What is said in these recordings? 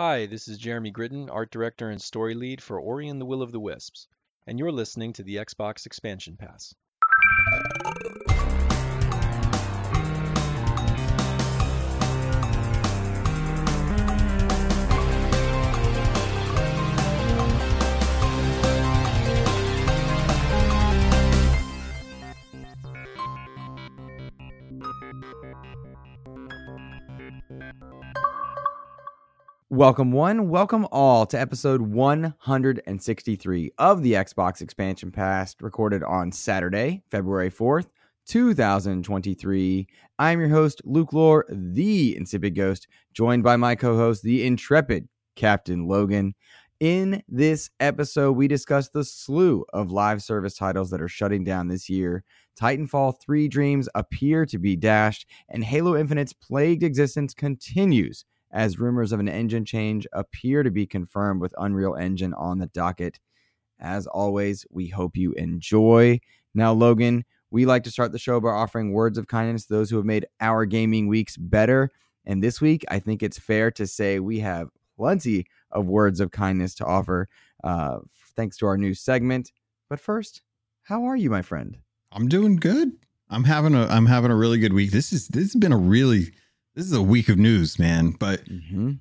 Hi, this is Jeremy Gritton, art director and story lead for Ori and the Will of the Wisps, and you're listening to the Xbox Expansion Pass. Welcome, one, welcome all to episode 163 of the Xbox Expansion Pass, recorded on Saturday, February 4th, 2023. I'm your host, Luke Lore, the Insipid Ghost, joined by my co host, the intrepid Captain Logan. In this episode, we discuss the slew of live service titles that are shutting down this year. Titanfall 3 dreams appear to be dashed, and Halo Infinite's plagued existence continues as rumors of an engine change appear to be confirmed with Unreal Engine on the docket. As always, we hope you enjoy. Now, Logan, we like to start the show by offering words of kindness to those who have made our gaming weeks better. And this week, I think it's fair to say we have plenty of words of kindness to offer, uh, thanks to our new segment. But first, how are you, my friend? I'm doing good. I'm having a I'm having a really good week. This is this has been a really this is a week of news, man. But mm-hmm.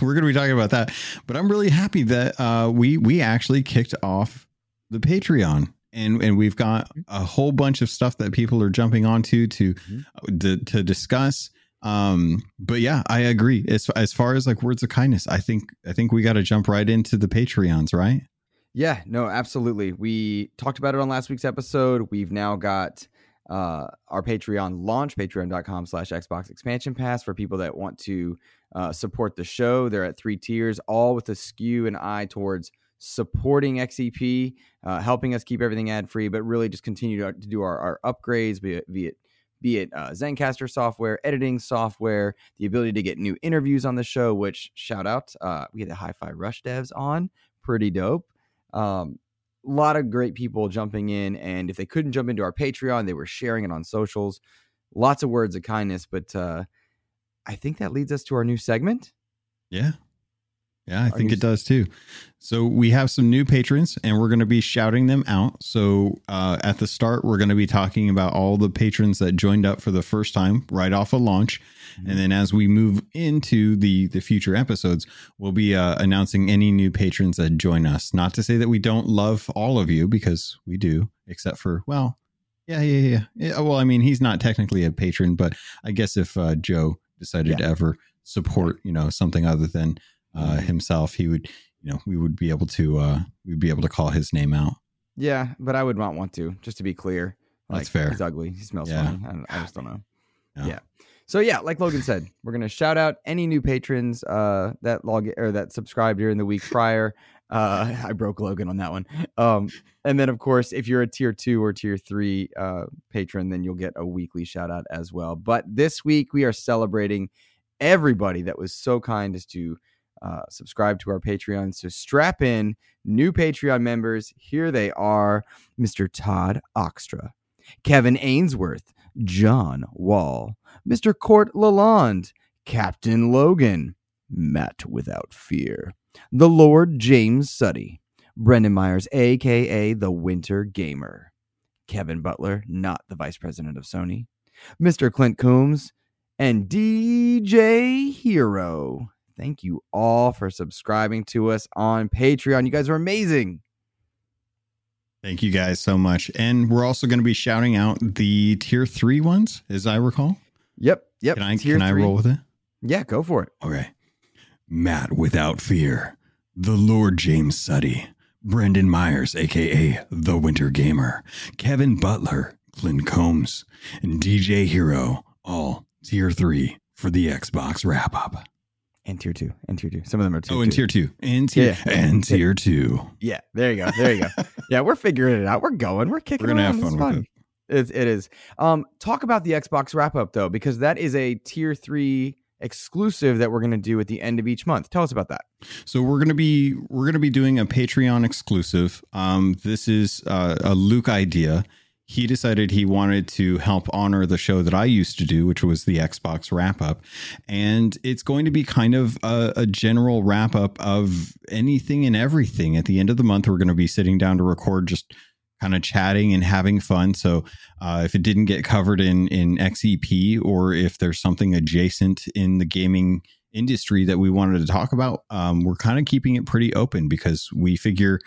we're going to be talking about that. But I'm really happy that uh, we we actually kicked off the Patreon, and and we've got a whole bunch of stuff that people are jumping onto to mm-hmm. to, to discuss. Um, but yeah, I agree. As as far as like words of kindness, I think I think we got to jump right into the Patreons, right? Yeah, no, absolutely. We talked about it on last week's episode. We've now got uh, our Patreon launch, patreon.com slash Xbox expansion pass for people that want to uh, support the show. They're at three tiers, all with a skew and eye towards supporting XEP, uh, helping us keep everything ad free, but really just continue to, to do our, our, upgrades, be it, be it, be it uh, Zencastr software, editing software, the ability to get new interviews on the show, which shout out, uh, we had the Hi Fi Rush devs on, pretty dope. Um, a lot of great people jumping in. And if they couldn't jump into our Patreon, they were sharing it on socials. Lots of words of kindness. But uh, I think that leads us to our new segment. Yeah. Yeah, I think it does too. So we have some new patrons and we're going to be shouting them out. So uh, at the start, we're going to be talking about all the patrons that joined up for the first time right off of launch. Mm-hmm. And then as we move into the, the future episodes, we'll be uh, announcing any new patrons that join us. Not to say that we don't love all of you because we do, except for, well, yeah, yeah, yeah. yeah well, I mean, he's not technically a patron, but I guess if uh, Joe decided yeah. to ever support, you know, something other than uh, himself, he would, you know, we would be able to, uh, we'd be able to call his name out. Yeah, but I would not want to, just to be clear. Like, That's fair. He's ugly. He smells yeah. funny. I, I, just don't know. Yeah. yeah. So yeah, like Logan said, we're gonna shout out any new patrons uh, that log or that subscribed during the week prior. Uh, I broke Logan on that one. Um, and then of course, if you're a tier two or tier three uh, patron, then you'll get a weekly shout out as well. But this week we are celebrating everybody that was so kind as to uh, subscribe to our Patreon. So strap in, new Patreon members. Here they are Mr. Todd Oxtra, Kevin Ainsworth, John Wall, Mr. Court Lalonde, Captain Logan, Matt Without Fear, the Lord James Suddy, Brendan Myers, aka the Winter Gamer, Kevin Butler, not the Vice President of Sony, Mr. Clint Coombs, and DJ Hero. Thank you all for subscribing to us on Patreon. You guys are amazing. Thank you guys so much. And we're also going to be shouting out the tier three ones, as I recall. Yep. Yep. Can I, tier can I roll with it? Yeah, go for it. Okay. Matt Without Fear, the Lord James Suddy, Brendan Myers, aka The Winter Gamer, Kevin Butler, Clint Combs, and DJ Hero, all tier three for the Xbox wrap up and tier two and tier two. Some of them are tier oh, and tier two and tier yeah. and tier two. Yeah, there you go, there you go. yeah, we're figuring it out. We're going. We're kicking. We're gonna have fun, fun. with it. It's, it is. Um, talk about the Xbox wrap up though, because that is a tier three exclusive that we're going to do at the end of each month. Tell us about that. So we're going to be we're going to be doing a Patreon exclusive. Um, this is uh, a Luke idea. He decided he wanted to help honor the show that I used to do, which was the Xbox wrap up. And it's going to be kind of a, a, general wrap up of anything and everything. At the end of the month, we're going to be sitting down to record just kind of chatting and having fun. So uh, if it didn't get covered in, in XEP or if there's something adjacent in the gaming industry that we wanted to talk about, um, we're kind of keeping it pretty open because we figure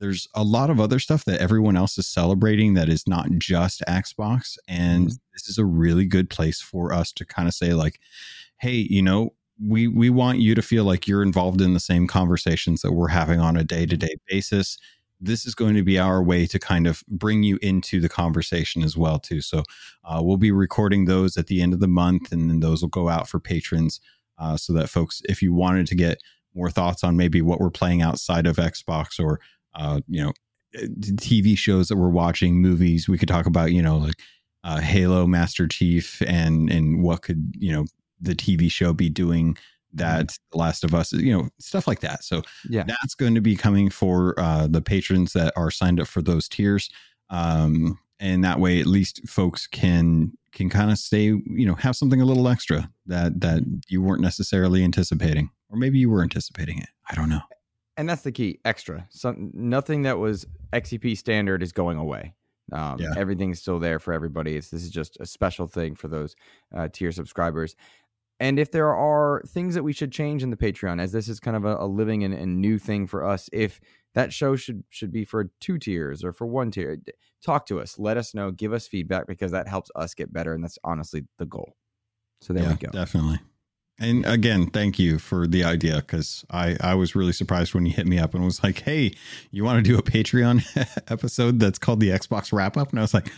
there's a lot of other stuff that everyone else is celebrating that is not just Xbox. And mm-hmm. this is a really good place for us to kind of say, like, hey, you know, we we want you to feel like you're involved in the same conversations that we're having on a day-to-day basis this is going to be our way to kind of bring you into the conversation as well too so uh, we'll be recording those at the end of the month and then those will go out for patrons uh, so that folks if you wanted to get more thoughts on maybe what we're playing outside of xbox or uh, you know, TV shows that we're watching, movies. We could talk about, you know, like uh, Halo, Master Chief, and and what could you know the TV show be doing that mm-hmm. The Last of Us, you know, stuff like that. So yeah, that's going to be coming for uh, the patrons that are signed up for those tiers, um, and that way at least folks can can kind of stay, you know, have something a little extra that that you weren't necessarily anticipating, or maybe you were anticipating it. I don't know and that's the key extra. Some nothing that was XEP standard is going away. Um, yeah. everything's still there for everybody. It's, this is just a special thing for those uh, tier subscribers. And if there are things that we should change in the patreon as this is kind of a, a living and, and, new thing for us if that show should should be for two tiers or for one tier talk to us. Let us know. Give us feedback because that helps us get better and that's honestly the goal. So there yeah, we go. definitely and again, thank you for the idea because I, I was really surprised when you hit me up and was like, hey, you want to do a Patreon episode that's called the Xbox Wrap Up? And I was like,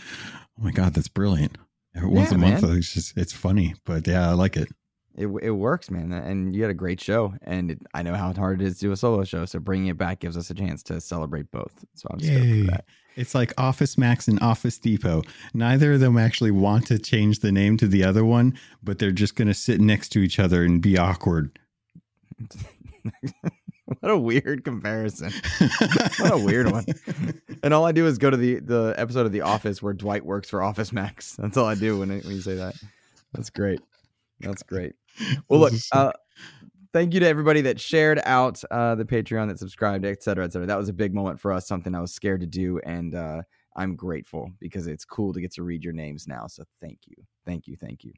oh my God, that's brilliant. Once yeah, a month, man. it's just, it's funny. But yeah, I like it. It, it works, man. And you had a great show. And it, I know how hard it is to do a solo show. So bringing it back gives us a chance to celebrate both. So I'm stoked for that. It's like Office Max and Office Depot. Neither of them actually want to change the name to the other one, but they're just going to sit next to each other and be awkward. what a weird comparison. what a weird one. And all I do is go to the the episode of The Office where Dwight works for Office Max. That's all I do when, when you say that. That's great. That's great. Well, look, uh, thank you to everybody that shared out uh, the Patreon, that subscribed, et cetera, et cetera. That was a big moment for us, something I was scared to do. And uh, I'm grateful because it's cool to get to read your names now. So thank you. Thank you. Thank you.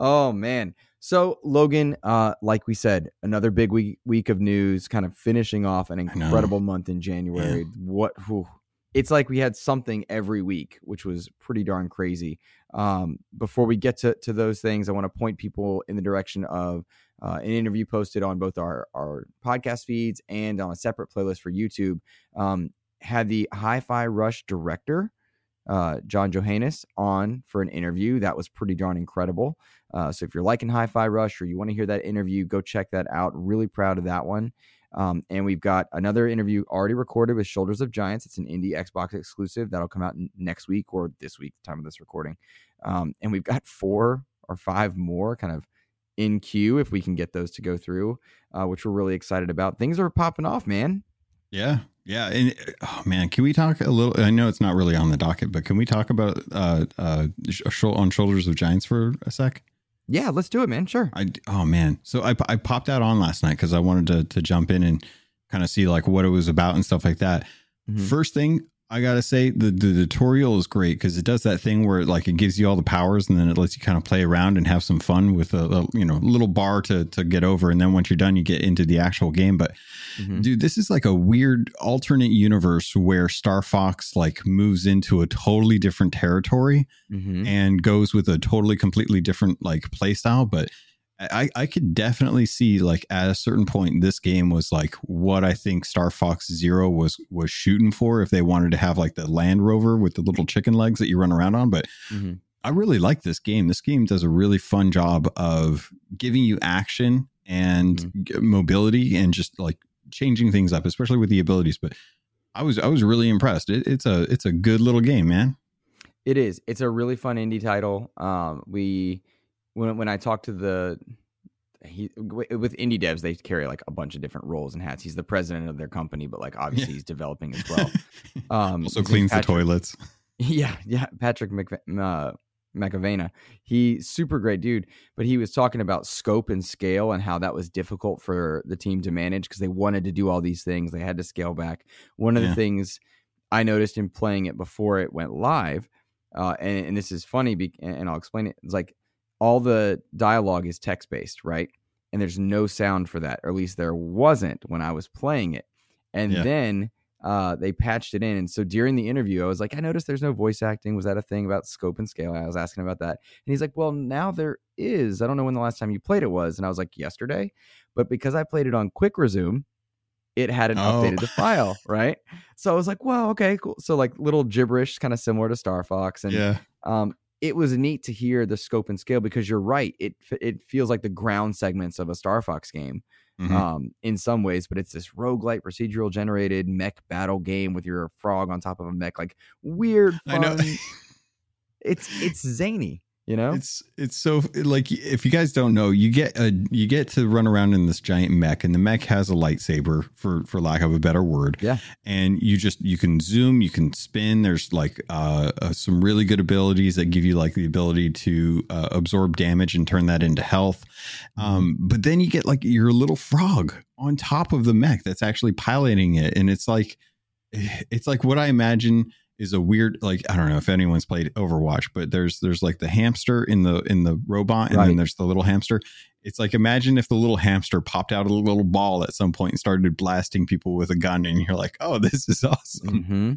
Oh, man. So, Logan, uh, like we said, another big week, week of news, kind of finishing off an incredible month in January. Yeah. What? Whew, it's like we had something every week, which was pretty darn crazy. Um, before we get to, to those things, I want to point people in the direction of uh, an interview posted on both our, our podcast feeds and on a separate playlist for YouTube. Um, had the Hi Fi Rush director, uh, John Johanas, on for an interview. That was pretty darn incredible. Uh, so if you're liking Hi Fi Rush or you want to hear that interview, go check that out. Really proud of that one. Um, and we've got another interview already recorded with Shoulders of Giants. It's an indie Xbox exclusive that'll come out next week or this week, time of this recording. Um, and we've got four or five more kind of in queue if we can get those to go through, uh, which we're really excited about. Things are popping off, man. Yeah, yeah, and oh man, can we talk a little? I know it's not really on the docket, but can we talk about uh, uh, on shoulders of giants for a sec? Yeah, let's do it, man. Sure. I oh man, so I I popped out on last night because I wanted to to jump in and kind of see like what it was about and stuff like that. Mm-hmm. First thing, I gotta say the, the tutorial is great because it does that thing where it, like it gives you all the powers and then it lets you kind of play around and have some fun with a, a you know little bar to to get over and then once you're done you get into the actual game. But mm-hmm. dude, this is like a weird alternate universe where Star Fox like moves into a totally different territory mm-hmm. and goes with a totally completely different like play style, but I, I could definitely see like at a certain point this game was like what I think Star Fox Zero was was shooting for if they wanted to have like the Land Rover with the little chicken legs that you run around on. But mm-hmm. I really like this game. This game does a really fun job of giving you action and mm-hmm. mobility and just like changing things up, especially with the abilities. But I was I was really impressed. It, it's a it's a good little game, man. It is. It's a really fun indie title. Um, we when when I talk to the he with indie devs they carry like a bunch of different roles and hats he's the president of their company but like obviously yeah. he's developing as well um also cleans the toilets Yeah, yeah, Patrick Mc, uh, McAvena. He's super great dude, but he was talking about scope and scale and how that was difficult for the team to manage because they wanted to do all these things. They had to scale back. One of yeah. the things I noticed in playing it before it went live, uh, and, and, this is funny, be, and I'll explain it. It's like all the dialogue is text based, right? And there's no sound for that, or at least there wasn't when I was playing it. And yeah. then uh, they patched it in. And so during the interview, I was like, I noticed there's no voice acting. Was that a thing about scope and scale? I was asking about that. And he's like, Well, now there is. I don't know when the last time you played it was. And I was like, Yesterday. But because I played it on quick resume, it hadn't oh. updated the file, right? So I was like, well, okay, cool. So like little gibberish, kind of similar to Star Fox. And yeah. um, it was neat to hear the scope and scale because you're right. It it feels like the ground segments of a Star Fox game mm-hmm. um, in some ways, but it's this roguelite procedural generated mech battle game with your frog on top of a mech, like weird fun. I know. it's it's zany you know? It's it's so like if you guys don't know you get a you get to run around in this giant mech and the mech has a lightsaber for for lack of a better word. Yeah. And you just you can zoom you can spin. There's like uh, uh some really good abilities that give you like the ability to uh, absorb damage and turn that into health. Um but then you get like your little frog on top of the mech that's actually piloting it. And it's like it's like what i imagine is a weird like I don't know if anyone's played Overwatch, but there's there's like the hamster in the in the robot, and right. then there's the little hamster. It's like imagine if the little hamster popped out of a little ball at some point and started blasting people with a gun, and you're like, oh, this is awesome. Mm-hmm.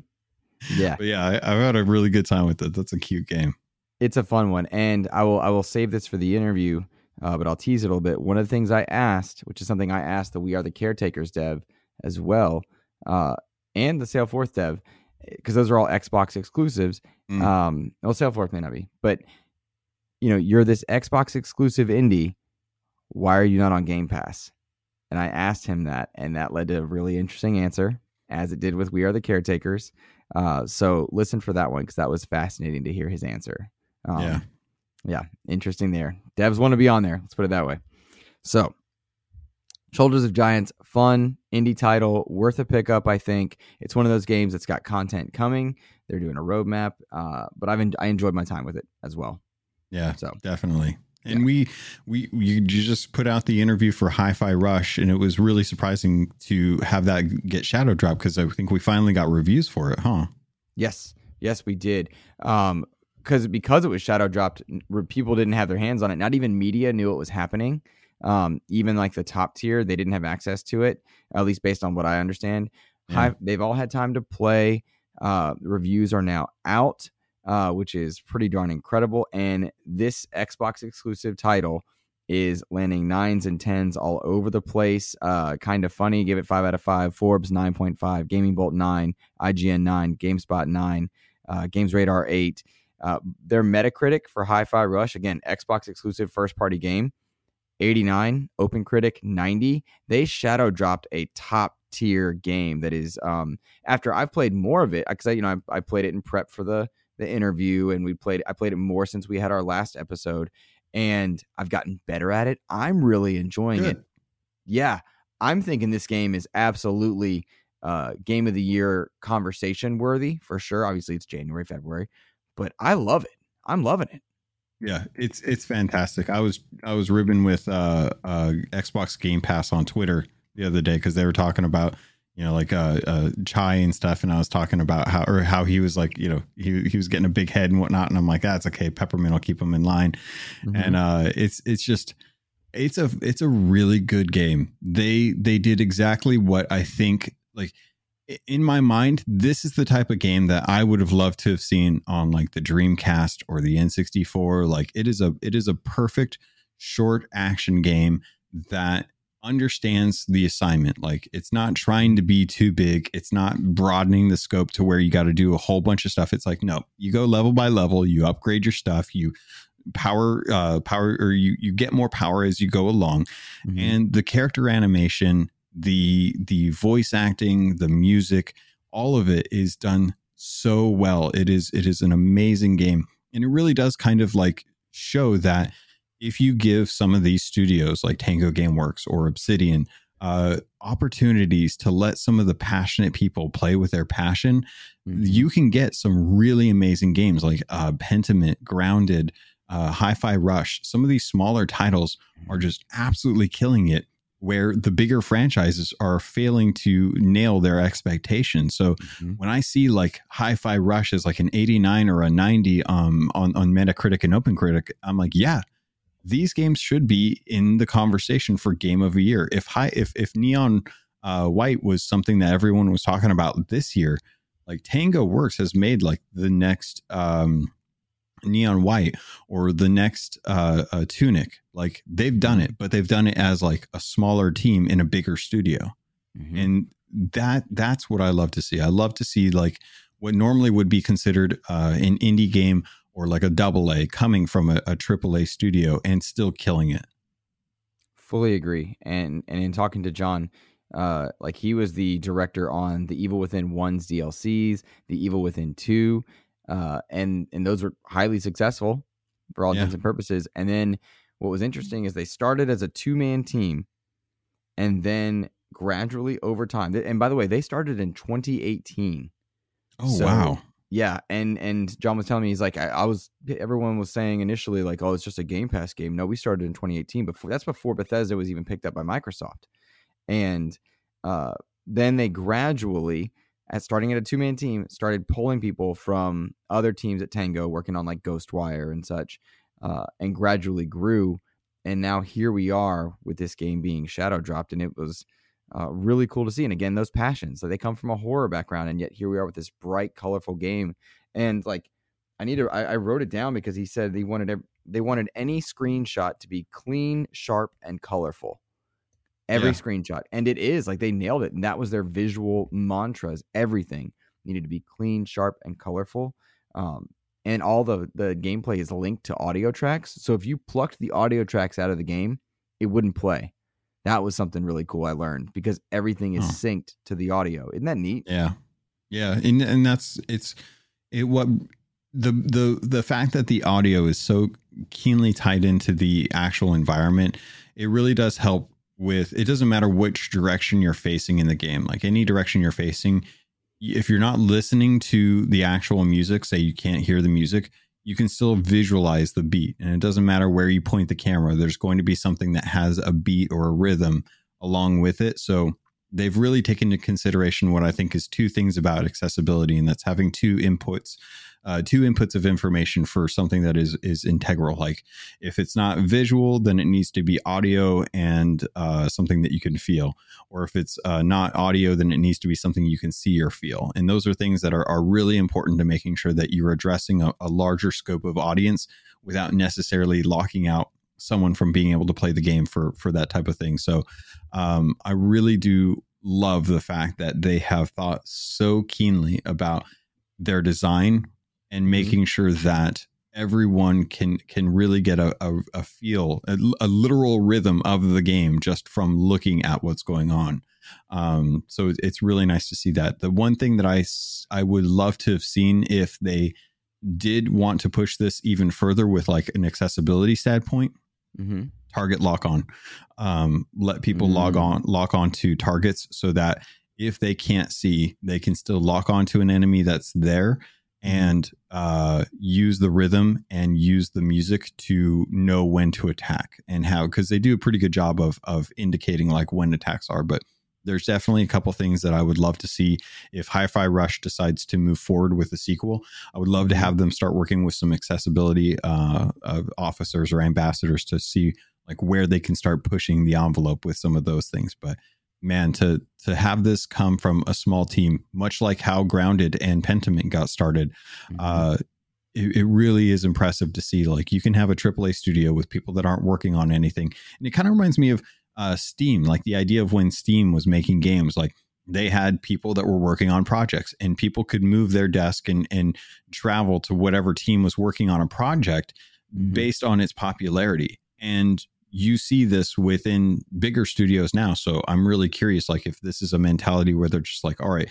Yeah, but yeah, I, I've had a really good time with it. That's a cute game. It's a fun one, and I will I will save this for the interview, uh, but I'll tease it a little bit. One of the things I asked, which is something I asked the We Are the Caretakers dev as well, uh, and the Sailforth dev because those are all Xbox exclusives. Mm. Um, well, Sailforth may not be, but you know, you're this Xbox exclusive indie. Why are you not on Game Pass? And I asked him that, and that led to a really interesting answer, as it did with We Are the Caretakers. Uh, so listen for that one because that was fascinating to hear his answer. Um, yeah, yeah, interesting there. Devs want to be on there. Let's put it that way. So Shoulders of Giants, fun indie title, worth a pickup. I think it's one of those games that's got content coming. They're doing a roadmap, uh, but I've en- I enjoyed my time with it as well. Yeah, so definitely. And yeah. we we you just put out the interview for Hi-Fi Rush, and it was really surprising to have that get shadow drop because I think we finally got reviews for it, huh? Yes, yes, we did. Um, because because it was shadow dropped, people didn't have their hands on it. Not even media knew it was happening um, even like the top tier, they didn't have access to it, at least based on what I understand. Yeah. They've all had time to play. Uh, reviews are now out, uh, which is pretty darn incredible. And this Xbox exclusive title is landing nines and tens all over the place. Uh, kind of funny. Give it five out of five. Forbes 9.5, Gaming Bolt 9, IGN 9, GameSpot 9, uh, Games Radar 8. Uh, their Metacritic for Hi Fi Rush, again, Xbox exclusive first party game, 89, Open Critic 90. They shadow dropped a top tier game that is um after I've played more of it because I you know I, I, played it in prep for the the interview and we played I played it more since we had our last episode and I've gotten better at it. I'm really enjoying Good. it. Yeah, I'm thinking this game is absolutely uh game of the year conversation worthy for sure. Obviously it's January, February, but I love it. I'm loving it. Yeah, it's it's fantastic. I was I was ribbing with uh, uh, Xbox Game Pass on Twitter the other day because they were talking about you know like uh, uh, chai and stuff, and I was talking about how or how he was like you know he he was getting a big head and whatnot, and I'm like that's okay, peppermint will keep him in line, mm-hmm. and uh, it's it's just it's a it's a really good game. They they did exactly what I think like in my mind, this is the type of game that I would have loved to have seen on like the Dreamcast or the N64. Like it is a it is a perfect short action game that understands the assignment. Like it's not trying to be too big. It's not broadening the scope to where you got to do a whole bunch of stuff. It's like no, you go level by level, you upgrade your stuff, you power uh power or you you get more power as you go along. Mm-hmm. And the character animation the the voice acting, the music, all of it is done so well. It is it is an amazing game, and it really does kind of like show that if you give some of these studios like Tango GameWorks or Obsidian uh, opportunities to let some of the passionate people play with their passion, mm-hmm. you can get some really amazing games like uh, Pentiment, Grounded, uh, Hi Fi Rush. Some of these smaller titles are mm-hmm. just absolutely killing it where the bigger franchises are failing to nail their expectations. So mm-hmm. when I see like Hi-Fi Rush as like an 89 or a 90 um, on on Metacritic and OpenCritic, I'm like, yeah, these games should be in the conversation for game of the year. If high if if Neon uh, White was something that everyone was talking about this year, like Tango Works has made like the next um, neon white or the next uh, uh, tunic. Like they've done it but they've done it as like a smaller team in a bigger studio. Mm-hmm. and that that's what i love to see. I love to see like what normally would be considered uh, an indie game or like a double a coming from a, a triple a studio and still killing it. Fully agree. And and in talking to john uh like he was the director on the evil within one's dlcs the evil within two uh, and and those were highly successful for all yeah. intents and purposes. And then what was interesting is they started as a two man team, and then gradually over time. And by the way, they started in 2018. Oh so, wow! Yeah, and and John was telling me he's like I, I, was everyone was saying initially like oh it's just a Game Pass game. No, we started in 2018 before that's before Bethesda was even picked up by Microsoft, and uh, then they gradually at starting at a two man team, started pulling people from other teams at Tango, working on like Ghostwire and such, uh, and gradually grew. And now here we are with this game being shadow dropped, and it was uh, really cool to see. And again, those passions, so they come from a horror background, and yet here we are with this bright, colorful game. And like, I need to, I, I wrote it down because he said they wanted any screenshot to be clean, sharp, and colorful every yeah. screenshot and it is like they nailed it and that was their visual mantras everything needed to be clean sharp and colorful um, and all the the gameplay is linked to audio tracks so if you plucked the audio tracks out of the game it wouldn't play. That was something really cool i learned because everything is synced to the audio. Isn't that neat? Yeah. Yeah and, and that's it's it what the the the fact that the audio is so keenly tied into the actual environment it really does help with it doesn't matter which direction you're facing in the game. Like any direction you're facing if you're not listening to the actual music say you can't hear the music you can still visualize the beat. And it doesn't matter where you point the camera there's going to be something that has a beat or a rhythm along with it. So they've really taken into consideration what i think is two things about accessibility and that's having two inputs uh, two inputs of information for something that is is integral. Like if it's not visual, then it needs to be audio and uh, something that you can feel. Or if it's uh, not audio, then it needs to be something you can see or feel. And those are things that are, are really important to making sure that you're addressing a, a larger scope of audience without necessarily locking out someone from being able to play the game for for that type of thing. So um, I really do love the fact that they have thought so keenly about their design and mm-hmm. making sure that everyone can can really get a, a, a feel a, a, literal rhythm of the game just from looking at what's going on um, so it's really nice to see that the one thing that i i would love to have seen if they did want to push this even further with like an accessibility standpoint mm-hmm. target lock on um, let people mm-hmm. log mm. on lock on to targets so that if they can't see they can still lock on to an enemy that's there and uh, use the rhythm and use the music to know when to attack and how because they do a pretty good job of of indicating like when attacks are but there's definitely a couple things that I would love to see if Hi-Fi Rush decides to move forward with a sequel. I would love to have them start working with some accessibility uh, officers or ambassadors to see like where they can start pushing the envelope with some of those things. But man, to to have this come from a small team, much like how Grounded and Pentiment got started, mm-hmm. uh, it, it, really is impressive to see. Like you can have a AAA studio with people that aren't working on anything, and it kind of reminds me of uh, Steam, like the idea of when Steam was making games, like they had people that were working on projects and people could move their desk and, and travel to whatever team was working on a project mm-hmm. based on its popularity. And you see this within bigger studios now. So I'm really curious, like if this is a mentality where they're just like, all right,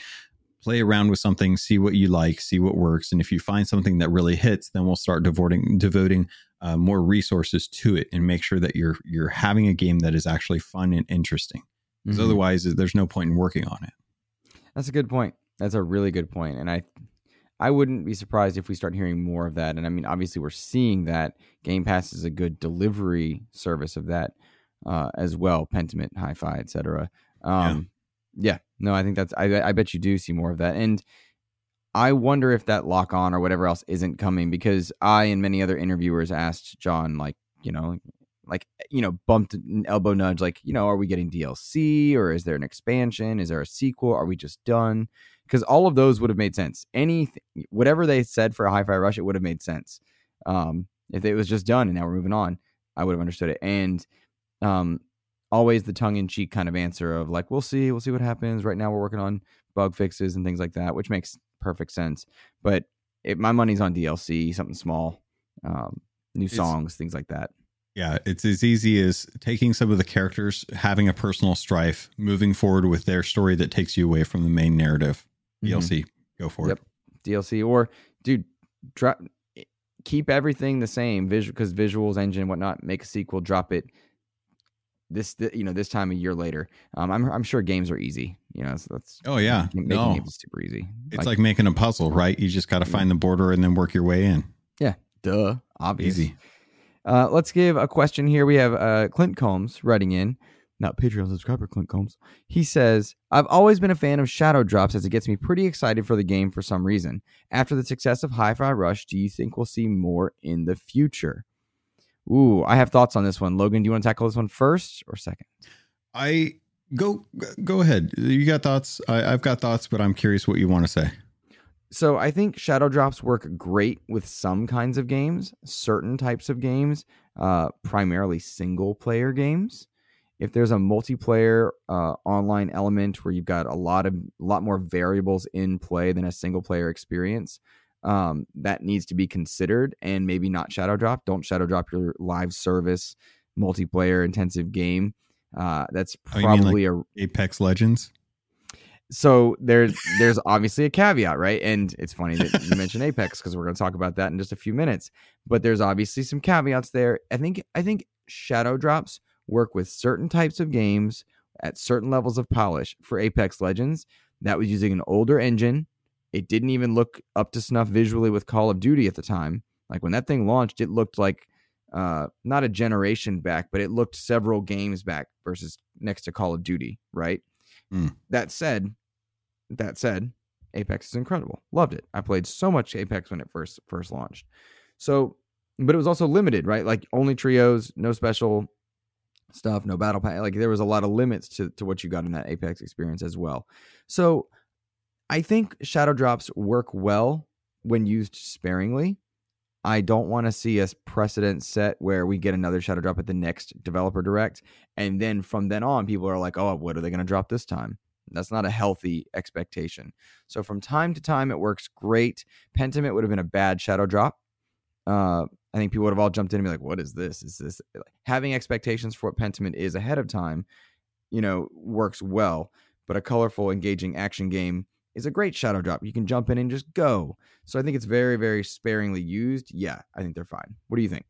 play around with something, see what you like, see what works, and if you find something that really hits, then we'll start devoting devoting uh, more resources to it and make sure that you're you're having a game that is actually fun and interesting. because mm-hmm. otherwise there's no point in working on it. That's a good point. That's a really good point, and I I wouldn't be surprised if we start hearing more of that. And I mean, obviously, we're seeing that Game Pass is a good delivery service of that uh, as well. Pentiment, Hi-Fi, etc. Um, yeah. yeah, no, I think that's. I, I bet you do see more of that, and I wonder if that lock on or whatever else isn't coming because I and many other interviewers asked John, like, you know, like you know, bumped an elbow nudge, like, you know, are we getting DLC or is there an expansion? Is there a sequel? Are we just done? Because all of those would have made sense. Any whatever they said for a high fi Rush, it would have made sense. Um, if it was just done and now we're moving on, I would have understood it. And um, always the tongue-in-cheek kind of answer of like, "We'll see, we'll see what happens." Right now, we're working on bug fixes and things like that, which makes perfect sense. But it, my money's on DLC, something small, um, new songs, it's, things like that. Yeah, it's as easy as taking some of the characters, having a personal strife, moving forward with their story that takes you away from the main narrative. DLC. Mm-hmm. Go for yep. it. DLC or dude, drop keep everything the same visual because visuals engine whatnot make a sequel drop it this you know this time a year later. Um i'm, I'm sure games are easy you know so that's oh yeah. making no. games super easy. It's like, like making a puzzle right? You just got to find the border and then work your way in. Yeah. Duh. Obvious. Easy. Uh let's give a question here. We have uh clint combs writing in not Patreon subscriber Clint Combs. He says, I've always been a fan of Shadow Drops as it gets me pretty excited for the game for some reason. After the success of Hi Fi Rush, do you think we'll see more in the future? Ooh, I have thoughts on this one. Logan, do you want to tackle this one first or second? I go go ahead. You got thoughts? I, I've got thoughts, but I'm curious what you want to say. So I think shadow drops work great with some kinds of games, certain types of games, uh, primarily single player games if there's a multiplayer uh, online element where you've got a lot of a lot more variables in play than a single player experience um, that needs to be considered and maybe not shadow drop. Don't shadow drop your live service multiplayer intensive game. Uh, that's probably oh, like a apex legends? So there's there's obviously a caveat right? And it's funny that you mentioned apex because we're going to talk about that in just a few minutes. But there's obviously some caveats there. I think i think shadow drops work with certain types of games at certain levels of polish. For Apex Legends, that was using an older engine. It didn't even look up to snuff visually with Call of Duty at the time. Like when that thing launched, it looked like uh, not a generation back, but it looked several games back versus next to Call of Duty, right? Mm. That said, that said, Apex is incredible. Loved it. I played so much Apex when it first first launched. So, but it was also limited, right? Like only trios, no special stuff, no battle pass. Like there was a lot of limits to, to what you got in that Apex experience as well. So I think shadow drops work well when used sparingly. I don't want to see a precedent set where we get another shadow drop at the next developer direct. And then from then on, people are like, oh, what are they going to drop this time? That's not a healthy expectation. So from time to time, it works great. Pentiment would have been a bad shadow drop. Uh, I think people would have all jumped in and be like, "What is this? Is this having expectations for what Pentiment is ahead of time?" You know, works well. But a colorful, engaging action game is a great shadow drop. You can jump in and just go. So I think it's very, very sparingly used. Yeah, I think they're fine. What do you think?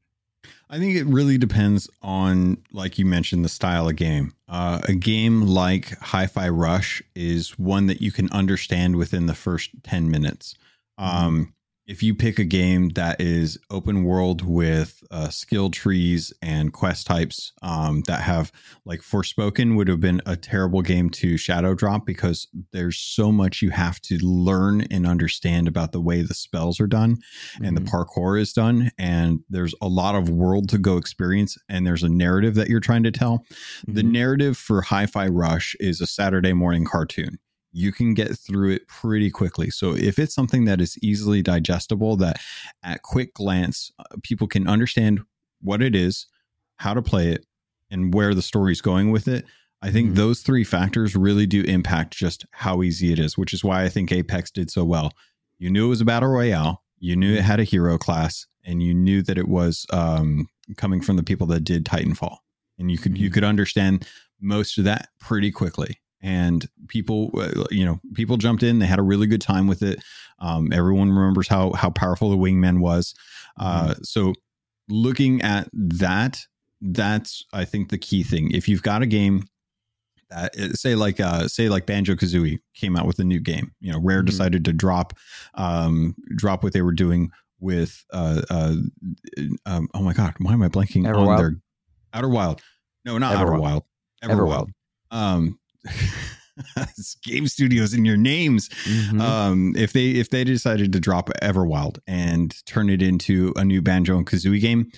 I think it really depends on, like you mentioned, the style of game. Uh, a game like Hi Fi Rush is one that you can understand within the first 10 minutes. Um, if you pick a game that is open world with uh, skill trees and quest types um, that have like Forspoken would have been a terrible game to shadow drop because there's so much you have to learn and understand about the way the spells are done mm-hmm. and the mm-hmm. parkour is done and there's a lot of world to go experience and there's a narrative that you're trying to tell mm-hmm. the narrative for hi-fi rush is a saturday morning cartoon you can get through it pretty quickly. So if it's something that is easily digestible, that at quick glance, uh, people can understand what it is, how to play it, and where the story's going with it. I think mm-hmm. those three factors really do impact just how easy it is, which is why I think Apex did so well. You knew it was a battle royale, you knew it had a hero class, and you knew that it was um, coming from the people that did Titanfall, and you could mm-hmm. you could understand most of that pretty quickly and people uh, you know people jumped in they had a really good time with it um, everyone remembers how how powerful the wingman was uh, mm-hmm. so looking at that that's i think the key thing if you've got a game that say like uh say like banjo kazooie came out with a new game you know rare mm-hmm. decided to drop um drop what they were doing with uh uh um, oh my god why am i blanking Everwild? on their outer wild no not Everwild. outer wild everwild, everwild. um game studios in your names. Mm-hmm. Um, if they if they decided to drop Everwild and turn it into a new Banjo and Kazooie game,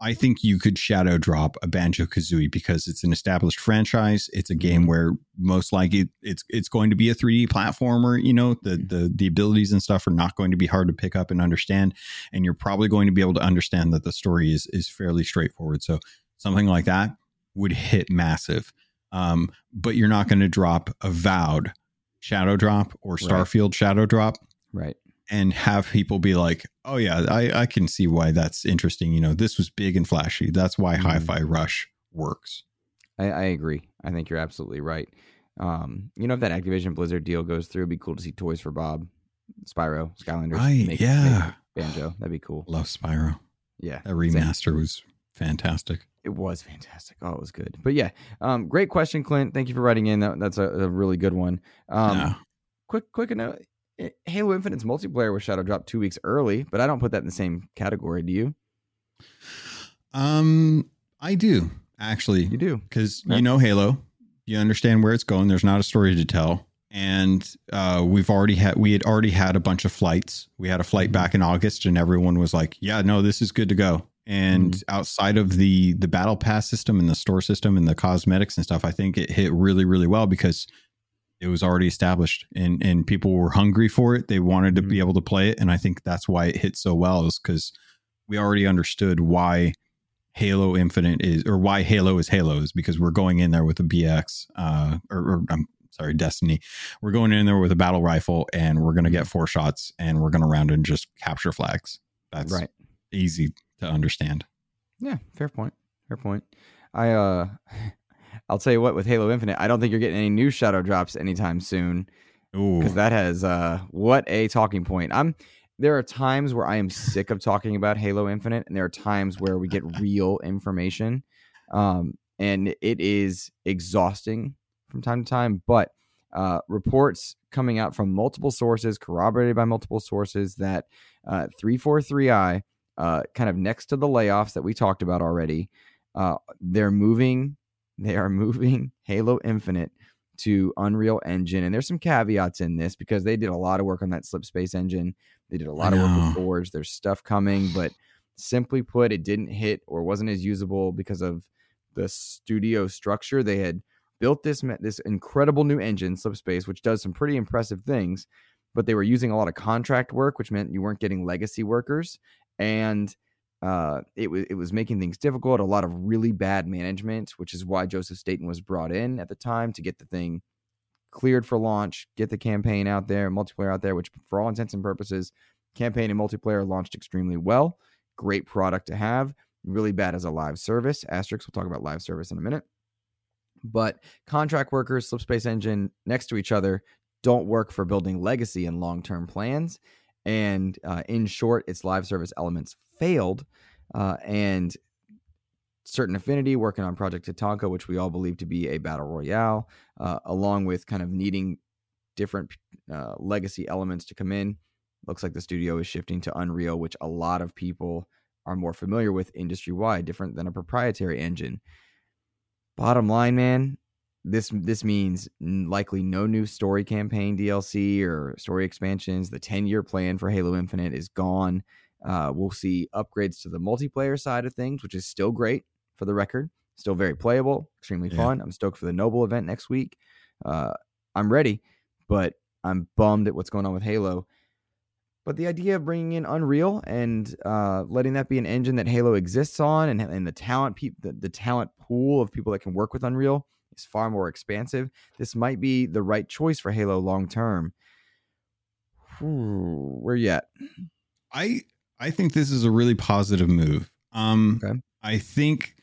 I think you could shadow drop a Banjo Kazooie because it's an established franchise. It's a game mm-hmm. where most likely it's it's going to be a 3D platformer. You know, the the the abilities and stuff are not going to be hard to pick up and understand, and you're probably going to be able to understand that the story is is fairly straightforward. So something like that would hit massive. Um, but you're not going to drop Avowed shadow drop or Starfield right. shadow drop. Right. And have people be like, oh, yeah, I, I can see why that's interesting. You know, this was big and flashy. That's why mm-hmm. Hi Fi Rush works. I, I, agree. I think you're absolutely right. Um, you know, if that Activision Blizzard deal goes through, it'd be cool to see Toys for Bob, Spyro, Skylanders. Right. Make, yeah. Make Banjo. That'd be cool. Love Spyro. Yeah. That remaster same. was fantastic. It was fantastic. Oh, it was good. But yeah, um, great question, Clint. Thank you for writing in. That, that's a, a, really good one. Um, yeah. Quick, quick note. Halo Infinite's multiplayer was shadow dropped two weeks early, but I don't put that in the same category. Do you? Um, I do actually. You do because you know Halo. You understand where it's going. There's not a story to tell, and uh, we've already had we had already had a bunch of flights. We had a flight mm-hmm. back in August, and everyone was like, "Yeah, no, this is good to go." And mm outside of the the battle pass system and the store system and the cosmetics and stuff i think it hit really really well because it was already established and and people were hungry for it. They wanted to mm be able to play it. And i think that's why it hit so well is because we already understood why halo infinite is or why halo is halo is because we're going in there with a bx uh or, or i'm sorry destiny. We're going in there with a battle rifle and we're going to get four shots and we're going to round and just capture flags. That's right. easy to understand. Yeah, fair point. Fair point. I uh I'll tell you what with Halo Infinite, I don't think you're getting any new shadow drops anytime soon. Because that has uh what a talking point. I'm there are times where I am sick of talking about Halo Infinite, and there are times where we get real information. Um, and it is exhausting from time to time, but uh, reports coming out from multiple sources, corroborated by multiple sources, that uh, 343i uh, kind of next to the layoffs that we talked about already. Uh, they're moving, they are moving Halo Infinite to Unreal Engine, and there's some caveats in this because they did a lot of work on that Slip Space engine. They did a lot of work with Forge. There's stuff coming, but simply put, it didn't hit or wasn't as usable because of the studio structure. They had built this this incredible new engine, Slip Space, which does some pretty impressive things, but they were using a lot of contract work, which meant you weren't getting legacy workers, and uh, it was it was making things difficult. A lot of really bad management, which is why Joseph Staten was brought in at the time to get the thing cleared for launch, get the campaign out there, multiplayer out there. Which, for all intents and purposes, campaign and multiplayer launched extremely well. Great product to have. Really bad as a live service. Asterix. We'll talk about live service in a minute. But contract workers, Slipspace Engine next to each other don't work for building legacy and long term plans. And uh, in short, its live service elements failed. Uh, and Certain Affinity working on Project Tatanka, which we all believe to be a battle royale, uh, along with kind of needing different uh, legacy elements to come in. Looks like the studio is shifting to Unreal, which a lot of people are more familiar with industry wide, different than a proprietary engine. Bottom line, man, this this means likely no new story campaign DLC or story expansions. The 10 year plan for Halo Infinite is gone. Uh, we'll see upgrades to the multiplayer side of things, which is still great for the record. Still very playable, extremely yeah. fun. I'm stoked for the Noble event next week. Uh, I'm ready, but I'm bummed at what's going on with Halo. But the idea of bringing in Unreal and uh, letting that be an engine that Halo exists on, and, and the talent, pe- the, the talent pool of people that can work with Unreal, is far more expansive. This might be the right choice for Halo long term. Where at? I I think this is a really positive move. Um, okay. I think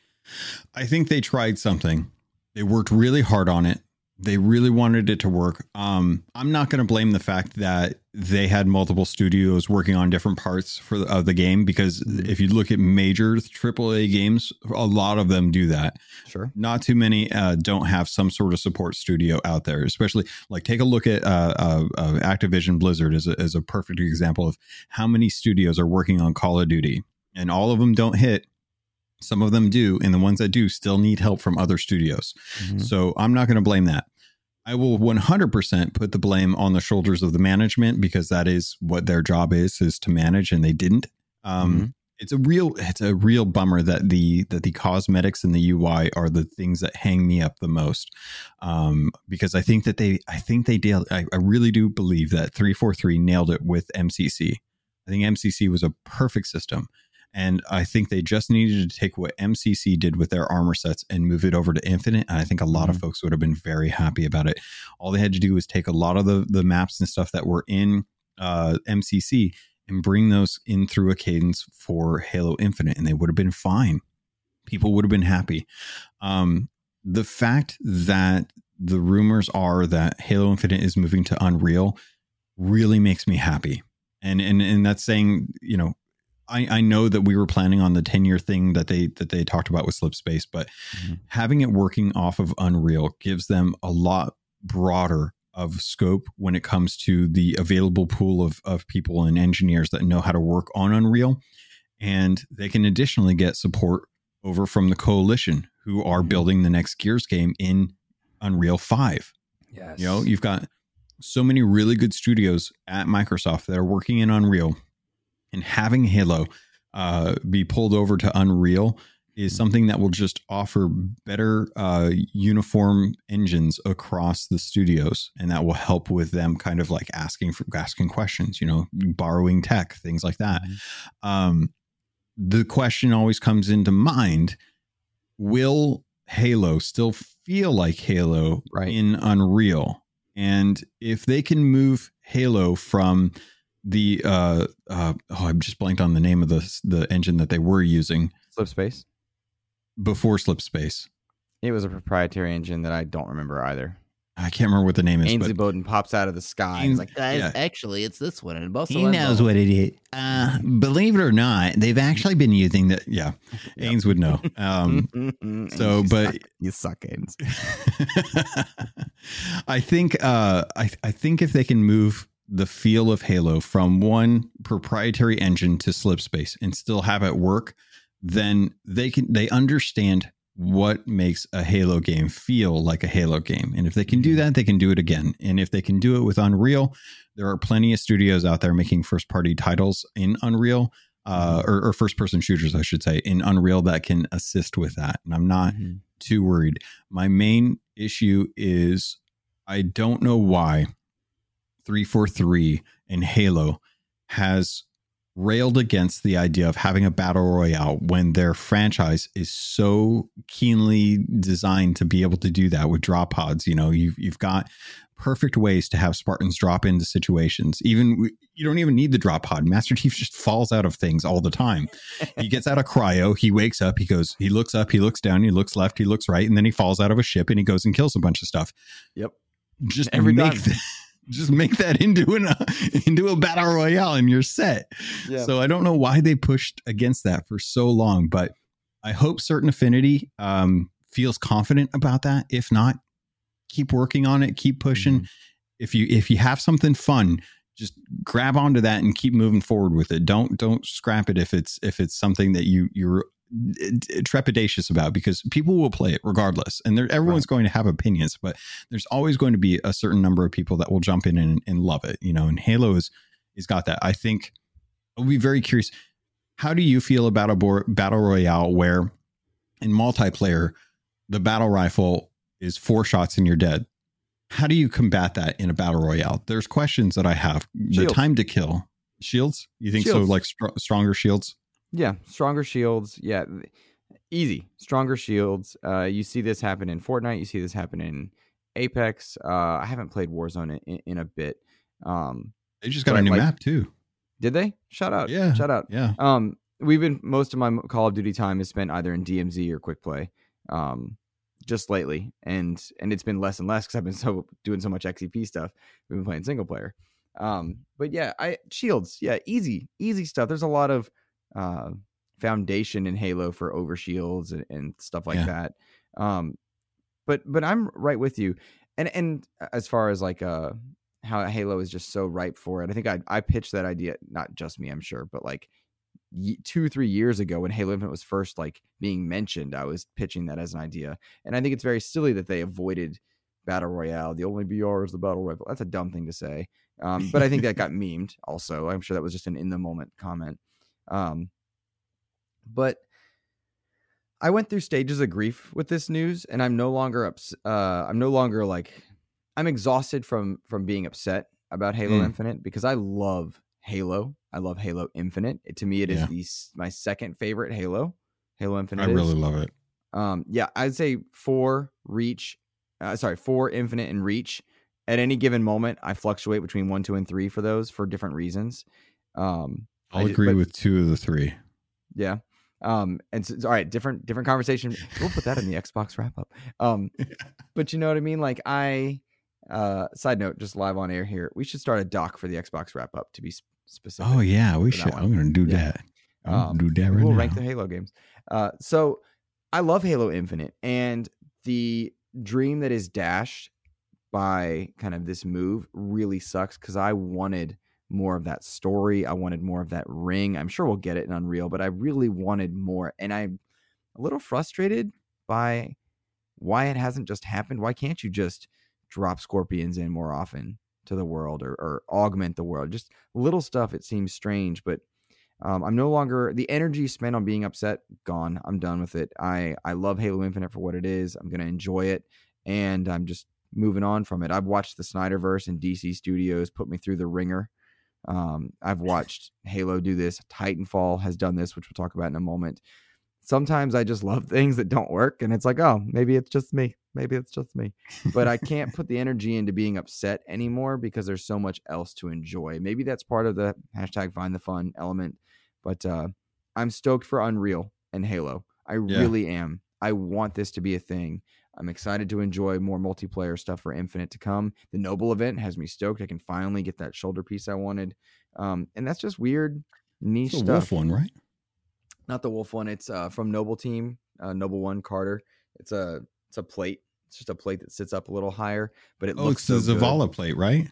I think they tried something. They worked really hard on it. they really wanted it to work. Um, I'm not going to blame the fact that they had multiple studios working on different parts for the, of the game because Mhm. if you look at major AAA games, a lot of them do that. Sure. Not too many uh, don't have some sort of support studio out there. Especially like take a look at uh, uh, uh, Activision Blizzard as a, as a perfect example of how many studios are working on Call of Duty, and all of them don't hit. Some of them do, and the ones that do still need help from other studios. Mhm. So I'm not going to blame that. I will 100% put the blame on the shoulders of the management because that is what their job is is to manage and they didn't. Um, Mhm. It's a real it's a real bummer that the that the cosmetics and the UI are the things that hang me up the most. Um, because I think that they I think they did I, I really do believe that 343 nailed it with MCC. I think MCC was a perfect system. And I think they just needed to take what MCC did with their armor sets and move it over to Infinite. And I think a lot of folks would have been very happy about it. All they had to do was take a lot of the, the maps and stuff that were in uh, MCC and bring those in through a cadence for Halo Infinite, and they would have been fine. People would have been happy. Um, the fact that the rumors are that Halo Infinite is moving to Unreal really makes me happy. And and and that's saying, you know, I, I know that we were planning on the 10 year thing that they that they talked about with slip space but Mhm. having it working off of unreal gives them a lot broader of scope when it comes to the available pool of, of people and engineers that know how to work on unreal and they can additionally get support over from the coalition who are Mhm. building the next gears game in unreal 5 Yes. you know, you've got so many really good studios at Microsoft that are working in Unreal, and having Halo uh, be pulled over to Unreal is something that will just offer better uh, uniform engines across the studios, and that will help with them kind of like asking for asking questions, you know, borrowing tech, things like that. Um, the question always comes into mind: Will Halo still feel like Halo Right. in Unreal? And if they can move Halo from the uh, uh oh, I'm just blanked on the name of the the engine that they were using Slip space. before Slip Space. It was a proprietary engine that I don't remember either. I can't remember what the name is. Ainsley but Bowden pops out of the sky. and He's like, Guys, Yeah. actually, it's this one. And also, he knows what it is. Uh, believe it or not, they've actually been using the yeah. Yep. Ains would know. Um, so, You but- suck. you suck, Ains. I think uh, I, I think if they can move the feel of Halo from one proprietary engine to Slipspace and still have it work, then they can they understand what makes a Halo game feel like a Halo game. And if they can do that, they can do it again. And if they can do it with Unreal, there are plenty of studios out there making first party titles in Unreal. Uh, or, or first person shooters, I should say, in Unreal that can assist with that. And I'm not Mhm. too worried. My main issue is I don't know why 343 in Halo has railed against the idea of having a battle royale when their franchise is so keenly designed to be able to do that with drop pods. You know, you've you've got perfect ways to have Spartans drop into situations. Even you don't even need the drop pod. Master Chief just falls out of things all the time. he gets out of cryo. He wakes up. He goes. He looks up. He looks down. He looks left. He looks right, and then he falls out of a ship and he goes and kills a bunch of stuff. Yep. Just Every make time. Just make that into an into a battle royale, and you're set. Yeah. So I don't know why they pushed against that for so long, but I hope Certain Affinity um, feels confident about that. If not, keep working on it. Keep pushing. Mhm. If you if you have something fun, just grab onto that and keep moving forward with it. Don't don't scrap it if it's if it's something that you you're trepidatious about because people will play it regardless and there, everyone's going to have opinions but there's always going to be a certain number of people that will jump in and, and love it you know and halo is is got that. I think i'll be very curious how do you feel about a bo- battle royale where in multiplayer the battle rifle is four shots and you're dead? How do you combat that in a battle royale? There's questions that i have. The time to kill. Shields? You think so like str- stronger shields Yeah, stronger shields. Yeah, easy. Stronger shields. Uh, you see this happen in Fortnite. You see this happen in Apex. Uh, I haven't played Warzone in, in a bit. Um, they just got a new like- map too did they? Shout out. Yeah. Shout out. yeah Um, we've been most of my Call of Duty time is spent either in DMZ or Quick Play. Um, just lately, and and it's been less and less because I've been so doing so much XEP stuff. We've been playing single player. Um, but yeah, I shields, yeah, easy, easy stuff. There's a lot of uh, foundation in Halo for over shields and, and stuff like yeah. that. Um, but but I'm right with you, and and as far as like uh how Halo is just so ripe for it, I think I I pitched that idea, not just me, I'm sure, but like two three years ago when Halo Infinite was first like being mentioned, I was pitching that as an idea, and I think it's very silly that they avoided battle royale. The only BR is the battle royale. That's a dumb thing to say, um, but I think that got memed. Also, I'm sure that was just an in the moment comment. Um, but I went through stages of grief with this news, and I'm no longer ups- uh, I'm no longer like I'm exhausted from from being upset about Halo mm. Infinite because I love Halo. I love Halo Infinite. It, to me, it is yeah. the my second favorite Halo. Halo Infinite. I really love it. Um, yeah, I'd say four Reach. Uh, sorry, four Infinite and Reach. At any given moment, I fluctuate between one, two, and three for those for different reasons. Um, I'll just, agree but, with two of the three. Yeah. Um, and so, all right, different different conversation. We'll put that in the Xbox wrap up. Um, but you know what I mean? Like I, uh, side note, just live on air here. We should start a doc for the Xbox wrap up to be specific. Oh yeah, we should. I'm gonna do yeah. that. I'm um, do that right we'll now. rank the Halo games. Uh, so I love Halo Infinite, and the dream that is dashed by kind of this move really sucks because I wanted more of that story. I wanted more of that ring. I'm sure we'll get it in Unreal, but I really wanted more. And I'm a little frustrated by why it hasn't just happened. Why can't you just drop scorpions in more often to the world or, or augment the world? Just little stuff. It seems strange, but um, I'm no longer the energy spent on being upset. Gone. I'm done with it. I I love Halo Infinite for what it is. I'm gonna enjoy it, and I'm just moving on from it. I've watched the Snyderverse and DC Studios put me through the ringer um, I've watched Halo do this. Titanfall has done this, which we'll talk about in a moment. Sometimes I just love things that don't work, and it's like, oh, maybe it's just me. Maybe it's just me. But I can't put the energy into being upset anymore because there's so much else to enjoy. Maybe that's part of the hashtag find the fun element. But uh, I'm stoked for Unreal and Halo. I yeah. really am. I want this to be a thing. I'm excited to enjoy more multiplayer stuff for Infinite to come. The Noble event has me stoked. I can finally get that shoulder piece I wanted. Um, and that's just weird niche it's stuff. Wolf one, right? Not the Wolf one. It's uh, from Noble Team, uh, Noble One Carter. It's a it's a plate. It's just a plate that sits up a little higher, but it oh, looks it's the so Zavala plate, right?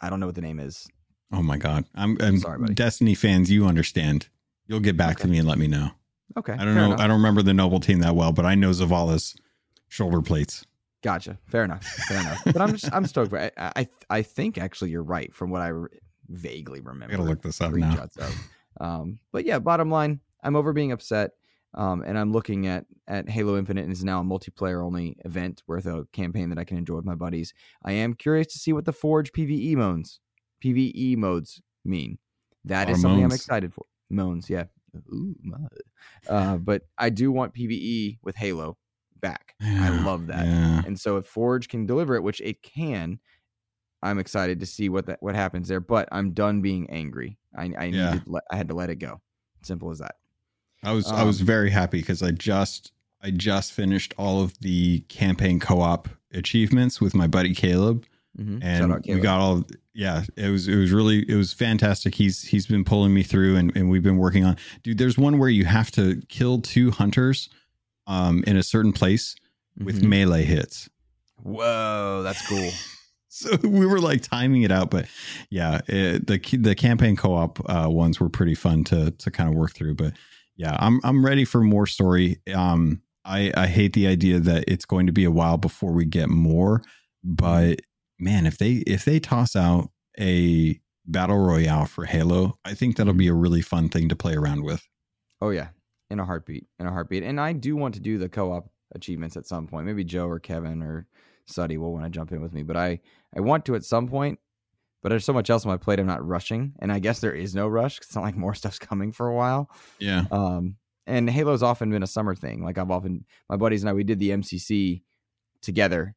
I don't know what the name is. Oh my god, I'm, I'm sorry, buddy. Destiny fans. You understand? You'll get back okay. to me and let me know. Okay. I don't know. Enough. I don't remember the Noble team that well, but I know Zavala's shoulder plates. Gotcha. Fair enough. Fair enough. But I'm just I'm stoked. I, I I think actually you're right from what I re- vaguely remember. I gotta look this up now. Of. Um, but yeah, bottom line, I'm over being upset. Um, and I'm looking at at Halo Infinite and is now a multiplayer only event worth a campaign that I can enjoy with my buddies. I am curious to see what the Forge PVE modes PVE modes mean. That is something I'm excited for. Moans, yeah. Ooh, uh, but I do want PVE with Halo back. Yeah, I love that. Yeah. And so if Forge can deliver it, which it can, I'm excited to see what that what happens there. But I'm done being angry. I I yeah. needed I had to let it go. Simple as that. I was um, I was very happy because I just I just finished all of the campaign co-op achievements with my buddy Caleb. Mm-hmm. And we got all yeah, it was it was really it was fantastic. He's he's been pulling me through and, and we've been working on dude, there's one where you have to kill two hunters um, in a certain place with mm-hmm. melee hits. Whoa, that's cool. so we were like timing it out, but yeah, it, the the campaign co-op uh, ones were pretty fun to to kind of work through. But yeah, I'm I'm ready for more story. Um, I I hate the idea that it's going to be a while before we get more, but man, if they if they toss out a battle royale for Halo, I think that'll be a really fun thing to play around with. Oh yeah, in a heartbeat, in a heartbeat. And I do want to do the co-op achievements at some point. Maybe Joe or Kevin or Suddy will want to jump in with me, but I I want to at some point. But there's so much else on my plate. I'm not rushing, and I guess there is no rush. It's not like more stuff's coming for a while. Yeah. Um. And Halo's often been a summer thing. Like I've often my buddies and I we did the MCC together,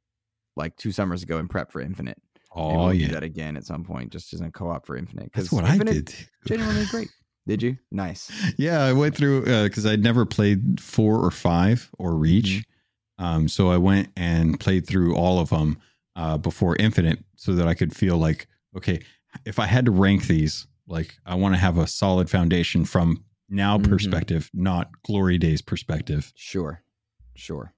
like two summers ago in prep for Infinite. Oh we'll yeah. Do that again at some point, just as a co-op for Infinite. That's what Infinite I did. Genuinely great. Did you? Nice. Yeah, I went through because uh, I'd never played four or five or Reach, Um, so I went and played through all of them uh, before Infinite so that I could feel like, okay, if I had to rank these, like I want to have a solid foundation from now mm-hmm. perspective, not glory days perspective. Sure. Sure.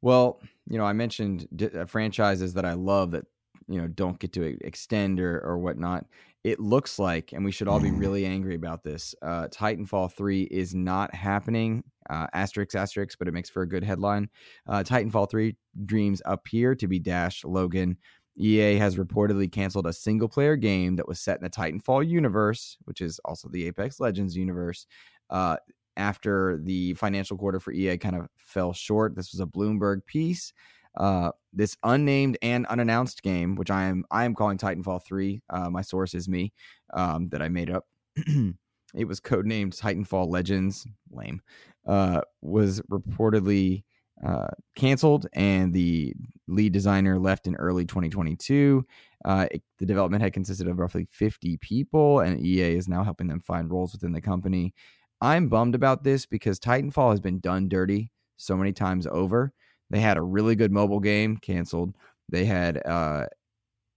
Well, you know, I mentioned d- uh, franchises that I love that, you know, don't get to extend or, or whatnot. It looks like, and we should all be mm. really angry about this. Uh, Titanfall 3 is not happening. Uh, asterisk, asterisk, but it makes for a good headline. Uh, Titanfall 3 dreams appear to be dashed. Logan, EA has reportedly canceled a single player game that was set in the Titanfall universe, which is also the Apex Legends universe, uh, after the financial quarter for EA kind of fell short. This was a Bloomberg piece. Uh, this unnamed and unannounced game, which I am I am calling Titanfall 3. Uh, my source is me um, that I made up. it was codenamed Titanfall Legends. Lame. Uh, was reportedly uh, canceled, and the lead designer left in early 2022. Uh, it, the development had consisted of roughly 50 people, and EA is now helping them find roles within the company. I'm bummed about this because Titanfall has been done dirty so many times over. They had a really good mobile game canceled. They had uh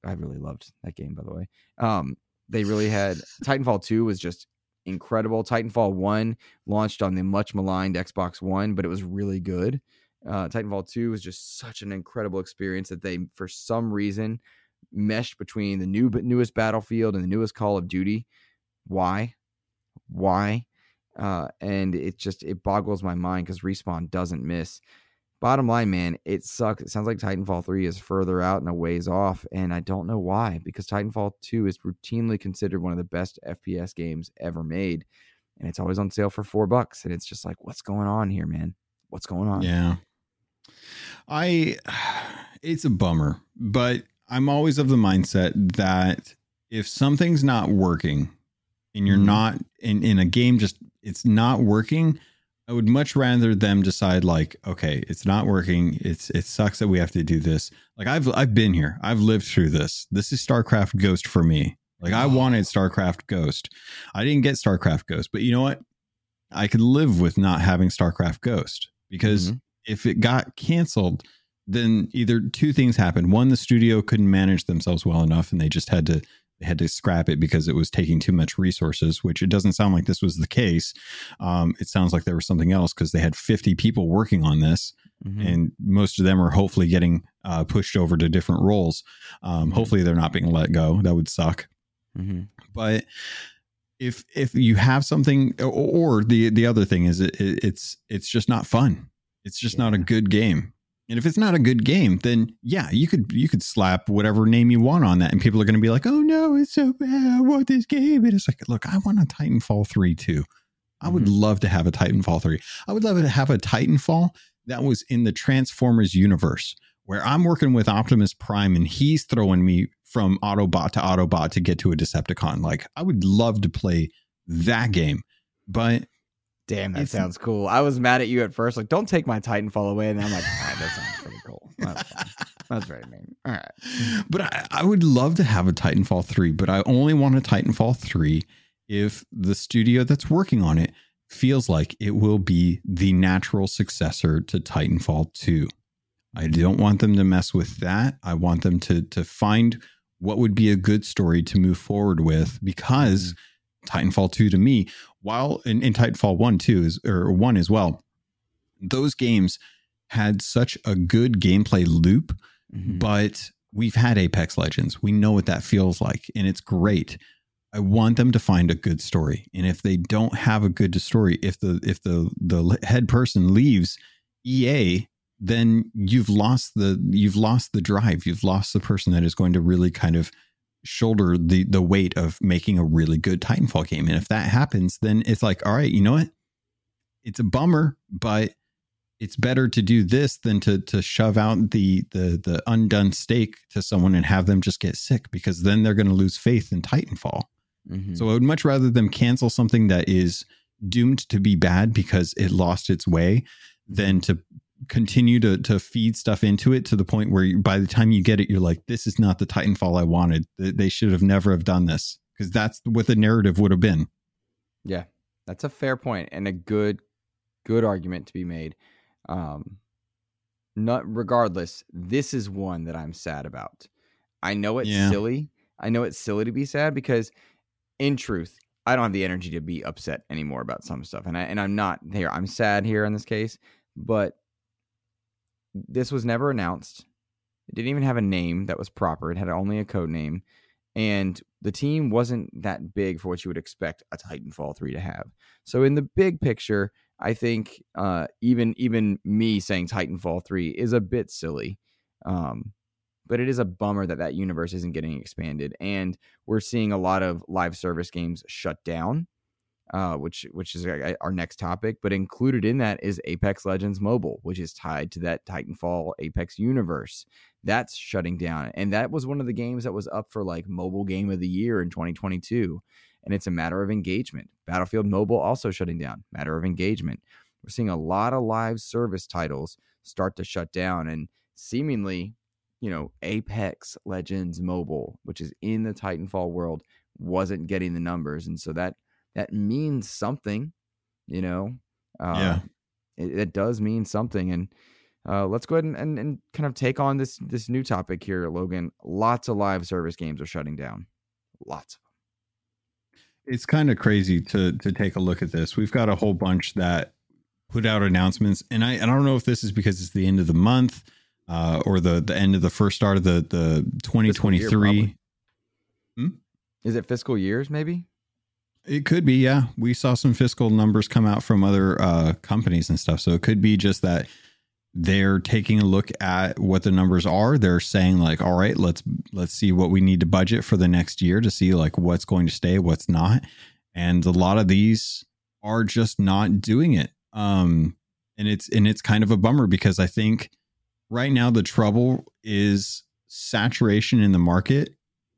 I really loved that game by the way. Um they really had Titanfall 2 was just incredible. Titanfall 1 launched on the much maligned Xbox One, but it was really good. Uh, Titanfall 2 was just such an incredible experience that they, for some reason, meshed between the new newest Battlefield and the newest Call of Duty. Why? Why? Uh, and it just it boggles my mind because respawn doesn't miss. Bottom line, man, it sucks. It sounds like Titanfall 3 is further out and a ways off, and I don't know why, because Titanfall 2 is routinely considered one of the best FPS games ever made, and it's always on sale for four bucks. And it's just like, what's going on here, man? What's going on? Yeah. I it's a bummer, but I'm always of the mindset that if something's not working and you're mm-hmm. not in, in a game just it's not working, I would much rather them decide like, okay, it's not working. It's it sucks that we have to do this. Like I've I've been here. I've lived through this. This is StarCraft Ghost for me. Like I wanted StarCraft Ghost. I didn't get StarCraft Ghost, but you know what? I could live with not having StarCraft Ghost because mm-hmm. if it got canceled, then either two things happened. One, the studio couldn't manage themselves well enough and they just had to had to scrap it because it was taking too much resources, which it doesn't sound like this was the case. Um, it sounds like there was something else because they had 50 people working on this. Mm-hmm. And most of them are hopefully getting uh, pushed over to different roles. Um, mm-hmm. Hopefully, they're not being let go. That would suck. Mm-hmm. But if if you have something, or, or the the other thing is it, it, it's it's just not fun. It's just yeah. not a good game. And if it's not a good game, then yeah, you could you could slap whatever name you want on that, and people are going to be like, "Oh no, it's so bad. I want this game." And it's like, look, I want a Titanfall three too. I would mm-hmm. love to have a Titanfall three. I would love to have a Titanfall that was in the Transformers universe, where I'm working with Optimus Prime and he's throwing me from Autobot to Autobot to get to a Decepticon. Like, I would love to play that game, but Damn, that sounds cool. I was mad at you at first, like, don't take my Titanfall away. And then I'm like, that sounds pretty cool. That's, That's very mean. All right. But I, I would love to have a Titanfall 3, but I only want a Titanfall 3 if the studio that's working on it feels like it will be the natural successor to Titanfall 2. I don't want them to mess with that. I want them to to find what would be a good story to move forward with because mm-hmm. Titanfall 2 to me while in, in Titanfall 1 too is or 1 as well. Those games had such a good gameplay loop, mm-hmm. but we've had Apex Legends. We know what that feels like and it's great. I want them to find a good story. And if they don't have a good story, if the if the the head person leaves EA, then you've lost the you've lost the drive. You've lost the person that is going to really kind of shoulder the the weight of making a really good Titanfall game. And if that happens, then it's like, all right, you know what? It's a bummer, but it's better to do this than to to shove out the the the undone steak to someone and have them just get sick because then they're going to lose faith in Titanfall. Mm-hmm. So I would much rather them cancel something that is doomed to be bad because it lost its way than to continue to to feed stuff into it to the point where you, by the time you get it, you're like, this is not the Titanfall I wanted. They should have never have done this because that's what the narrative would have been. Yeah, that's a fair point and a good good argument to be made. Um, not regardless, this is one that I'm sad about. I know it's yeah. silly. I know it's silly to be sad because in truth, I don't have the energy to be upset anymore about some stuff. And I and I'm not here. I'm sad here in this case, but this was never announced. It didn't even have a name that was proper. It had only a code name. And the team wasn't that big for what you would expect a Titanfall 3 to have. So in the big picture, I think uh, even even me saying Titanfall 3 is a bit silly. Um, but it is a bummer that that universe isn't getting expanded and we're seeing a lot of live service games shut down uh, which which is our next topic but included in that is apex legends mobile which is tied to that titanfall apex universe that's shutting down and that was one of the games that was up for like mobile game of the year in 2022 and it's a matter of engagement battlefield mobile also shutting down matter of engagement we're seeing a lot of live service titles start to shut down and seemingly you know, Apex Legends Mobile, which is in the Titanfall world, wasn't getting the numbers, and so that that means something, you know. Uh, yeah, it, it, does mean something, and uh, let's go ahead and, and, and kind of take on this this new topic here, Logan. Lots of live service games are shutting down, lots of them. It's kind of crazy to to take a look at this. We've got a whole bunch that put out announcements, and I I don't know if this is because it's the end of the month uh, or the the end of the first start of the the 2023. Hmm? Is it fiscal years? Maybe it could be. Yeah, we saw some fiscal numbers come out from other uh, companies and stuff, so it could be just that they're taking a look at what the numbers are. They're saying like all right let's let's see what we need to budget for the next year to see like what's going to stay what's not. And a lot of these are just not doing it. Um and it's and it's kind of a bummer because i think right now the trouble is saturation in the market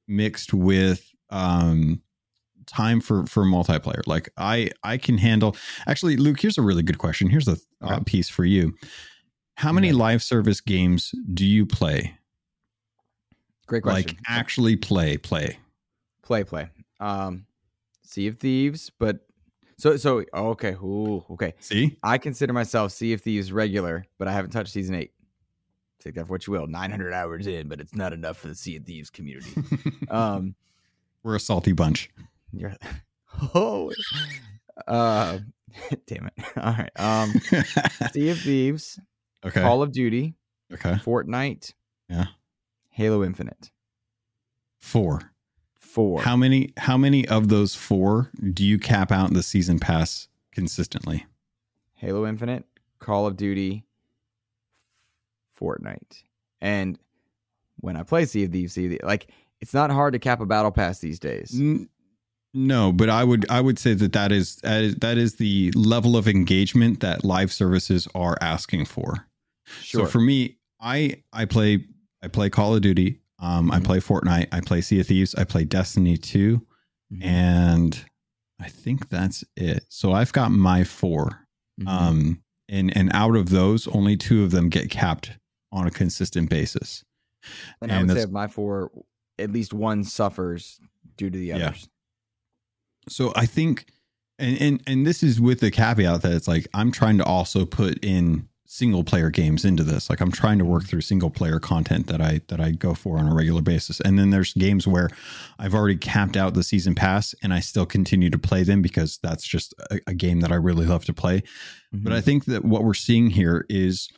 mixed with um time for for multiplayer. Like i i can handle actually luke here's a really good question. Here's a uh, piece for you how many live service games do you play great question like actually play play play play um sea of thieves but so so okay Ooh, okay see i consider myself sea of thieves regular but i haven't touched season eight take that for what you will. 900 hours in, but it's not enough for the Sea of Thieves community. um, We're a salty bunch. You're, oh, uh, damn it. All right. Um, sea of Thieves. Okay. Call of Duty. Okay. Fortnite. Yeah. Halo Infinite. Four. Four. How many? How many of those four do you cap out in the season pass consistently? Halo Infinite, Call of Duty, Fortnite. And when I play Sea of Thieves, Sea of Thieves, like it's not hard to cap a battle pass these days. No, but I would I would say that that is that is, that is the level of engagement that live services are asking for. Sure. So for me, I I play I play Call of Duty, um, mm-hmm. I play Fortnite, I play Sea of Thieves, I play Destiny 2, mm-hmm. and I think that's it. So I've got my 4 mm-hmm. Um, and and out of those, only two of them get capped on a consistent basis. And, and I would say my four, at least one suffers due to the others. Yeah. So I think, and, and and this is with the caveat that it's like I'm trying to also put in single player games into this. Like I'm trying to work through single player content that I that I go for on a regular basis. And then there's games where I've already capped out the season pass and I still continue to play them because that's just a, a game that I really love to play. Mm-hmm. But I think that what we're seeing here is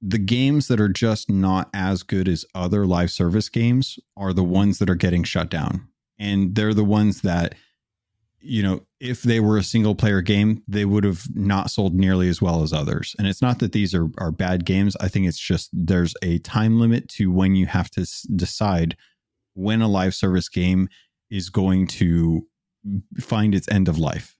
the games that are just not as good as other live service games are the ones that are getting shut down. And they're the ones that, you know, if they were a single player game, they would have not sold nearly as well as others. And it's not that these are, are bad games. I think it's just there's a time limit to when you have to s- decide when a live service game is going to find its end of life.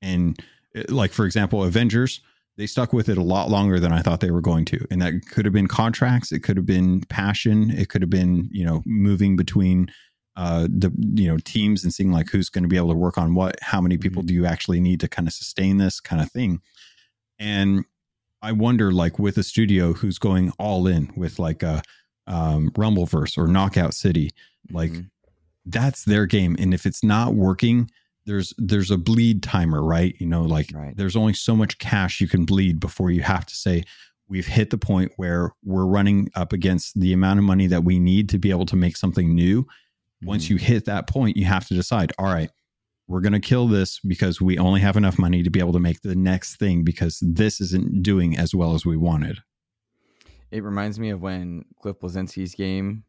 And eh, like, for example, Avengers they stuck with it a lot longer than I thought they were going to. And that could have been contracts, it could have been passion, it could have been, you know, moving between uh the you know teams and seeing like who's going to be able to work on what, how many people mm-hmm. do you actually need to kind of sustain this kind of thing. And I wonder like with a studio who's going all in with like a um Rumbleverse or Knockout City, like mm-hmm. that's their game and if it's not working, there's there's a bleed timer, right? You know, like right. there's only so much cash you can bleed before you have to say we've hit the point where we're running up against the amount of money that we need to be able to make something new. Once mm-hmm. you hit that point, you have to decide, all right, we're going to kill this because we only have enough money to be able to make the next thing because this isn't doing as well as we wanted. It reminds me of when Cliff Bleszinski's game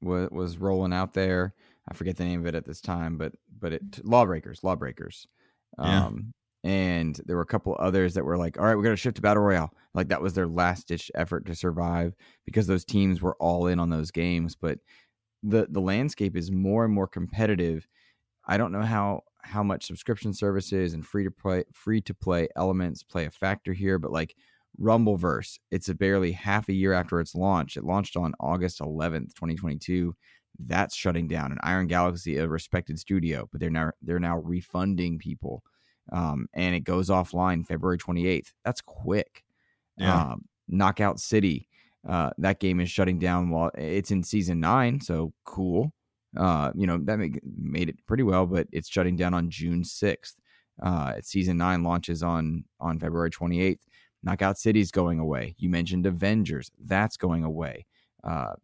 was, was rolling out there. I forget the name of it at this time, but but it Lawbreakers, Lawbreakers. Yeah. Um, and there were a couple others that were like, all right, we're going to shift to battle royale. Like that was their last ditch effort to survive because those teams were all in on those games. But the the landscape is more and more competitive. I don't know how how much subscription services and free to play free to play elements play a factor here, but like Rumbleverse, it's a barely half a year after its launch. It launched on August 11th, 2022. That's shutting down. And Iron Galaxy, a respected studio, but they're now they're now refunding people um, and it goes offline February 28th. That's quick. Yeah. Um, Knockout City, uh, that game is shutting down while it's in season nine, so cool. Uh, you know that made, made it pretty well, but it's shutting down on June 6th. Uh, season nine launches on on February 28th. Knockout City's going away. You mentioned Avengers, that's going away. Uh,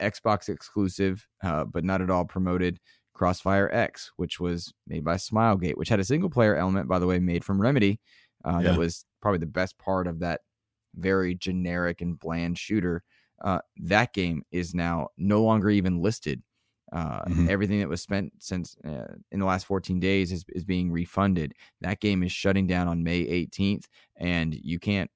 Xbox exclusive, uh, but not at all promoted. Crossfire X, which was made by Smilegate, which had a single player element, by the way, made from Remedy. Uh, yeah. That was probably the best part of that very generic and bland shooter. Uh, that game is now no longer even listed. Uh, mm-hmm. Everything that was spent since uh, in the last 14 days is, is being refunded. That game is shutting down on May 18th, and you can't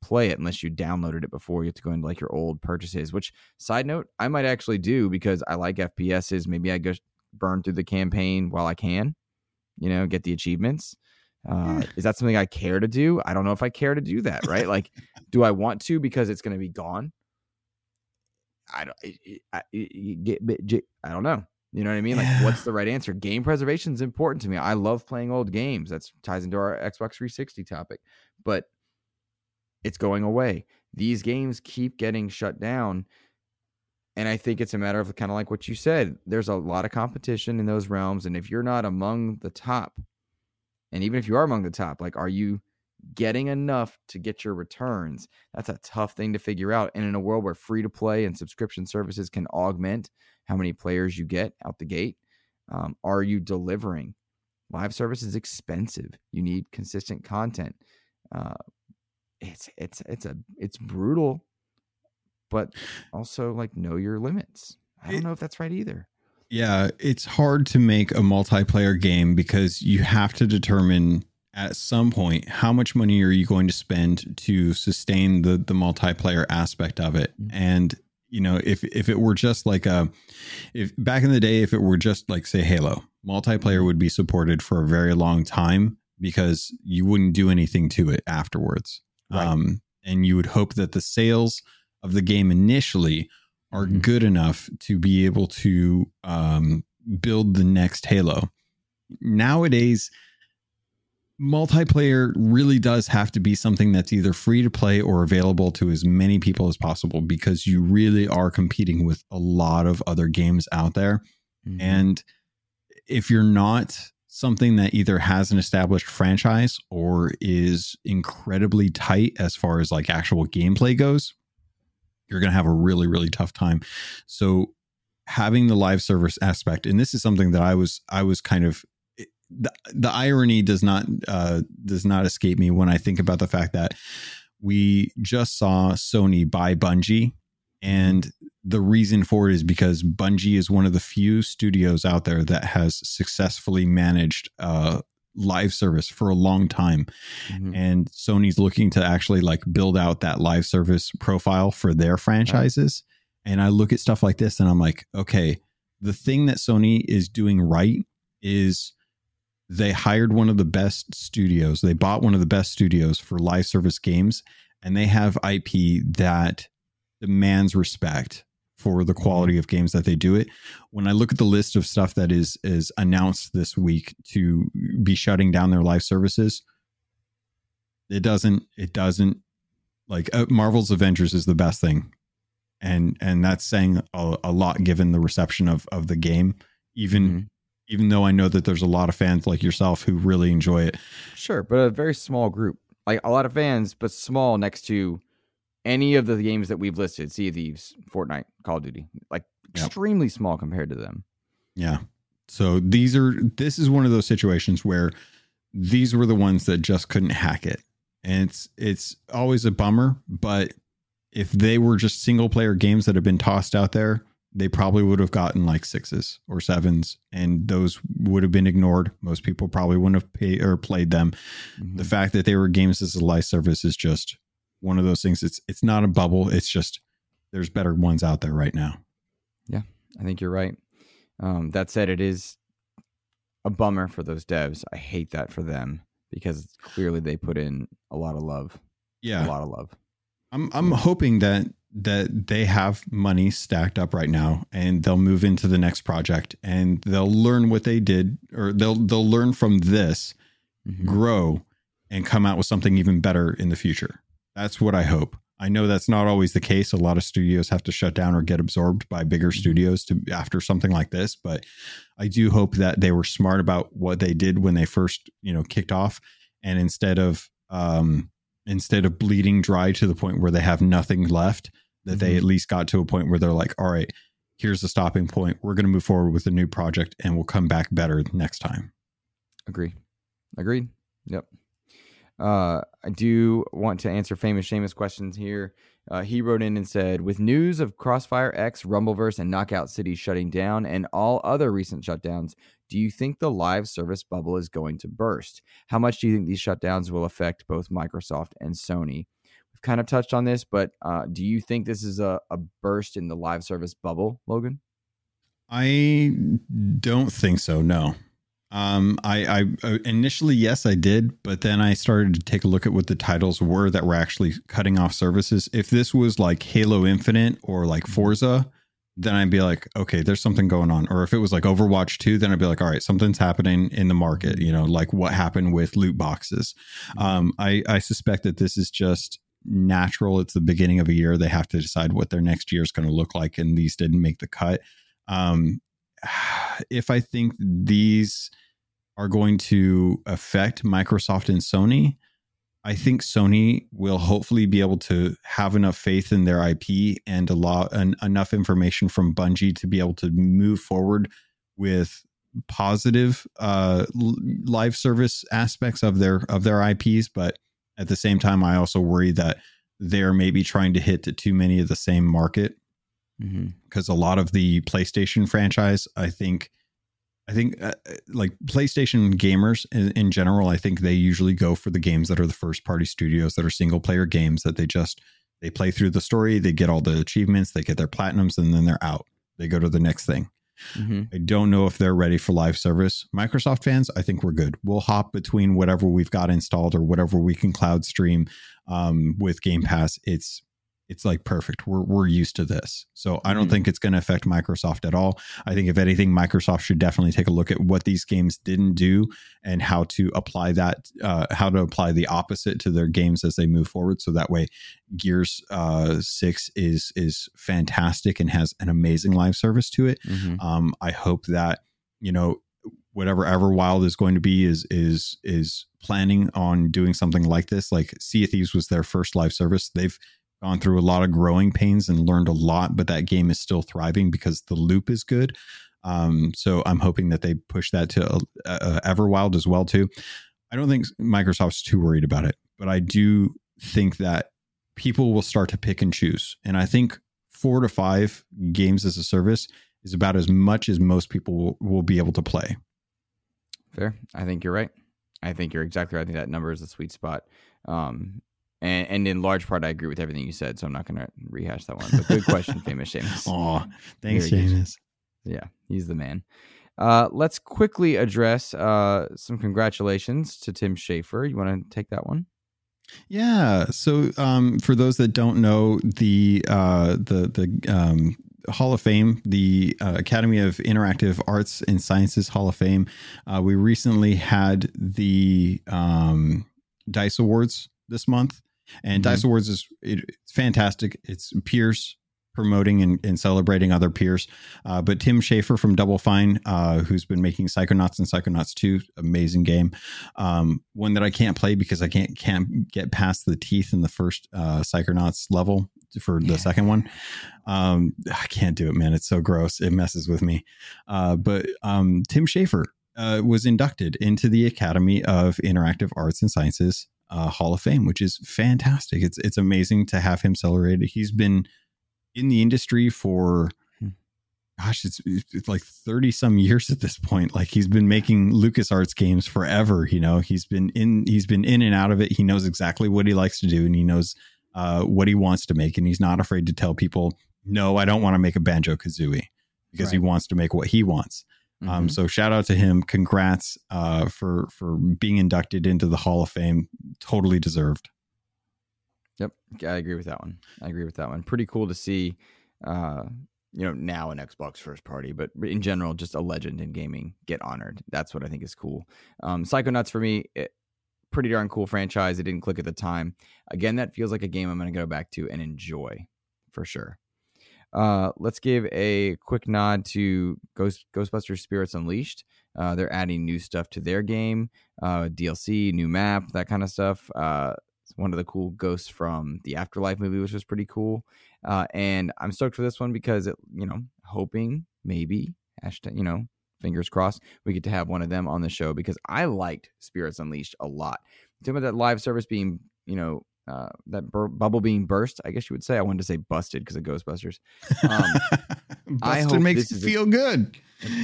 play it unless you downloaded it before. You have to go into like your old purchases. Which side note, I might actually do because I like FPSs. Maybe I go burn through the campaign while I can, you know, get the achievements. Uh, is that something I care to do? I don't know if I care to do that, right? like, do I want to because it's going to be gone? I don't. I, I, I don't know. You know what I mean? Like, what's the right answer? Game preservation is important to me. I love playing old games. That ties into our Xbox 360 topic, but it's going away. These games keep getting shut down and I think it's a matter of kind of like what you said. There's a lot of competition in those realms. And if you're not among the top, and even if you are among the top, like, are you getting enough to get your returns? That's a tough thing to figure out. And in a world where free to play and subscription services can augment how many players you get out the gate, um, are you delivering? Live service is expensive. You need consistent content. Uh, it's it's it's a it's brutal but also like know your limits. I don't know if that's right either. Yeah, it's hard to make a multiplayer game because you have to determine at some point how much money are you going to spend to sustain the the multiplayer aspect of it. Mm-hmm. And you know, if if it were just like a if back in the day if it were just like say Halo, multiplayer would be supported for a very long time because you wouldn't do anything to it afterwards. Right. Um and you would hope that the sales of the game initially are mm-hmm. good enough to be able to um, build the next Halo. Nowadays, multiplayer really does have to be something that's either free to play or available to as many people as possible because you really are competing with a lot of other games out there. Mm-hmm. And if you're not something that either has an established franchise or is incredibly tight as far as like actual gameplay goes, you're going to have a really really tough time. So having the live service aspect and this is something that i was i was kind of the, the irony does not uh, does not escape me when i think about the fact that we just saw sony buy bungie and the reason for it is because bungie is one of the few studios out there that has successfully managed uh, live service for a long time. Mm-hmm. And Sony's looking to actually like build out that live service profile for their franchises. Right. And I look at stuff like this and I'm like, okay, the thing that Sony is doing right is they hired one of the best studios. They bought one of the best studios for live service games and they have IP that demands respect for the quality of games that they do it. When I look at the list of stuff that is is announced this week to be shutting down their live services, it doesn't it doesn't like uh, Marvel's Avengers is the best thing. And and that's saying a, a lot given the reception of of the game even mm-hmm. even though I know that there's a lot of fans like yourself who really enjoy it. Sure, but a very small group. Like a lot of fans but small next to any of the games that we've listed, Sea of Thieves, Fortnite, Call of Duty, like yep. extremely small compared to them. Yeah. So these are this is one of those situations where these were the ones that just couldn't hack it. And it's it's always a bummer, but if they were just single player games that have been tossed out there, they probably would have gotten like sixes or sevens, and those would have been ignored. Most people probably wouldn't have paid or played them. Mm-hmm. The fact that they were games as a live service is just one of those things. It's it's not a bubble. It's just there's better ones out there right now. Yeah, I think you're right. Um, that said, it is a bummer for those devs. I hate that for them because clearly they put in a lot of love. Yeah, a lot of love. I'm I'm hoping that that they have money stacked up right now and they'll move into the next project and they'll learn what they did or they'll they'll learn from this, mm-hmm. grow and come out with something even better in the future. That's what I hope. I know that's not always the case. A lot of studios have to shut down or get absorbed by bigger mm-hmm. studios to after something like this, but I do hope that they were smart about what they did when they first, you know, kicked off and instead of um instead of bleeding dry to the point where they have nothing left, that mm-hmm. they at least got to a point where they're like, all right, here's the stopping point. We're going to move forward with a new project and we'll come back better next time. Agree. Agreed. Yep. Uh, I do want to answer famous Seamus questions here. Uh, he wrote in and said, with news of Crossfire X, Rumbleverse, and Knockout City shutting down, and all other recent shutdowns, do you think the live service bubble is going to burst? How much do you think these shutdowns will affect both Microsoft and Sony? We've kind of touched on this, but uh, do you think this is a, a burst in the live service bubble, Logan? I don't think so. No. Um, I, I uh, initially yes, I did, but then I started to take a look at what the titles were that were actually cutting off services. If this was like Halo Infinite or like mm-hmm. Forza, then I'd be like, okay, there's something going on. Or if it was like Overwatch 2, then I'd be like, all right, something's happening in the market, you know, like what happened with loot boxes. Mm-hmm. Um, I, I suspect that this is just natural. It's the beginning of a year. They have to decide what their next year is going to look like. And these didn't make the cut. Um, if I think these are going to affect Microsoft and Sony, I think Sony will hopefully be able to have enough faith in their IP and a lot and enough information from Bungie to be able to move forward with positive uh, live service aspects of their of their IPs. But at the same time, I also worry that they're maybe trying to hit to too many of the same market because mm-hmm. a lot of the PlayStation franchise, I think, I think uh, like PlayStation gamers in, in, general, I think they usually go for the games that are the first party studios that are single player games that they just they play through the story, they get all the achievements, they get their platinums, and then they're out. They go to the next thing. Mm-hmm. I don't know if they're ready for live service. Microsoft fans, I think we're good. We'll hop between whatever we've got installed or whatever we can cloud stream um, with Game Pass. It's it's like perfect. We're we're used to this. So I don't mm-hmm. think it's going to affect Microsoft at all. I think if anything, Microsoft should definitely take a look at what these games didn't do and how to apply that, uh, how to apply the opposite to their games as they move forward. So that way, Gears uh, Six is is fantastic and has an amazing live service to it. Mm-hmm. Um, I hope that you know whatever Everwild is going to be is is is planning on doing something like this. Like Sea of Thieves was their first live service. They've gone through a lot of growing pains and learned a lot, but that game is still thriving because the loop is good. Um, so I'm hoping that they push that to uh, uh, Everwild as well too. I don't think Microsoft's too worried about it, but I do think that people will start to pick and choose. And I think four to five games as a service is about as much as most people will, will be able to play. Fair. I think you're right. I think you're exactly right. I think that number is a sweet spot. Um, and, and in large part, I agree with everything you said, so I'm not going to rehash that one. But good question, famous Seamus. Aw, thanks, Seamus. Yeah, he's the man. Uh, let's quickly address uh, some congratulations to Tim Schafer. You want to take that one? Yeah. So, um, for those that don't know, the uh, the the um, Hall of Fame, the uh, Academy of Interactive Arts and Sciences Hall of Fame, uh, we recently had the um, Dice Awards this month, and mm-hmm. Dice Awards is it, it's fantastic. It's peers promoting and, and celebrating other peers. Uh, but Tim Schafer from Double Fine, uh, who's been making Psychonauts and Psychonauts 2, amazing game. Um, one that I can't play because I can't can't get past the teeth in the first uh, Psychonauts level for the yeah. second one. Um, I can't do it, man. It's so gross. It messes with me. Uh, but um, Tim Schafer uh, was inducted into the Academy of Interactive Arts and Sciences uh, Hall of Fame, which is fantastic. It's it's amazing to have him celebrated. He's been in the industry for hmm. gosh, it's, it's like 30 some years at this point. Like he's been making LucasArts games forever, you know. He's been in he's been in and out of it. He knows exactly what he likes to do and he knows uh, what he wants to make and he's not afraid to tell people, "No, I don't want to make a Banjo-Kazooie." Because right. he wants to make what he wants. Um, mm-hmm. Um, so shout out to him. Congrats uh, for for being inducted into the Hall of Fame. Totally deserved. Yep, I agree with that one. I agree with that one. Pretty cool to see. Uh, you know, now an Xbox first party, but in general, just a legend in gaming get honored. That's what I think is cool. Um, Psychonauts for me, it, pretty darn cool franchise. It didn't click at the time. Again, that feels like a game I'm going to go back to and enjoy for sure. Uh, let's give a quick nod to Ghost Ghostbusters Spirits Unleashed. Uh, they're adding new stuff to their game, uh, DLC, new map, that kind of stuff. Uh, one of the cool ghosts from the Afterlife movie, which was pretty cool. Uh, and I'm stoked for this one because it, you know, hoping maybe hashtag, you know, fingers crossed, we get to have one of them on the show because I liked Spirits Unleashed a lot. Talking about that live service being, you know, uh, that bur- bubble being burst, I guess you would say. I wanted to say busted because of Ghostbusters. Um, busted makes you feel a, good.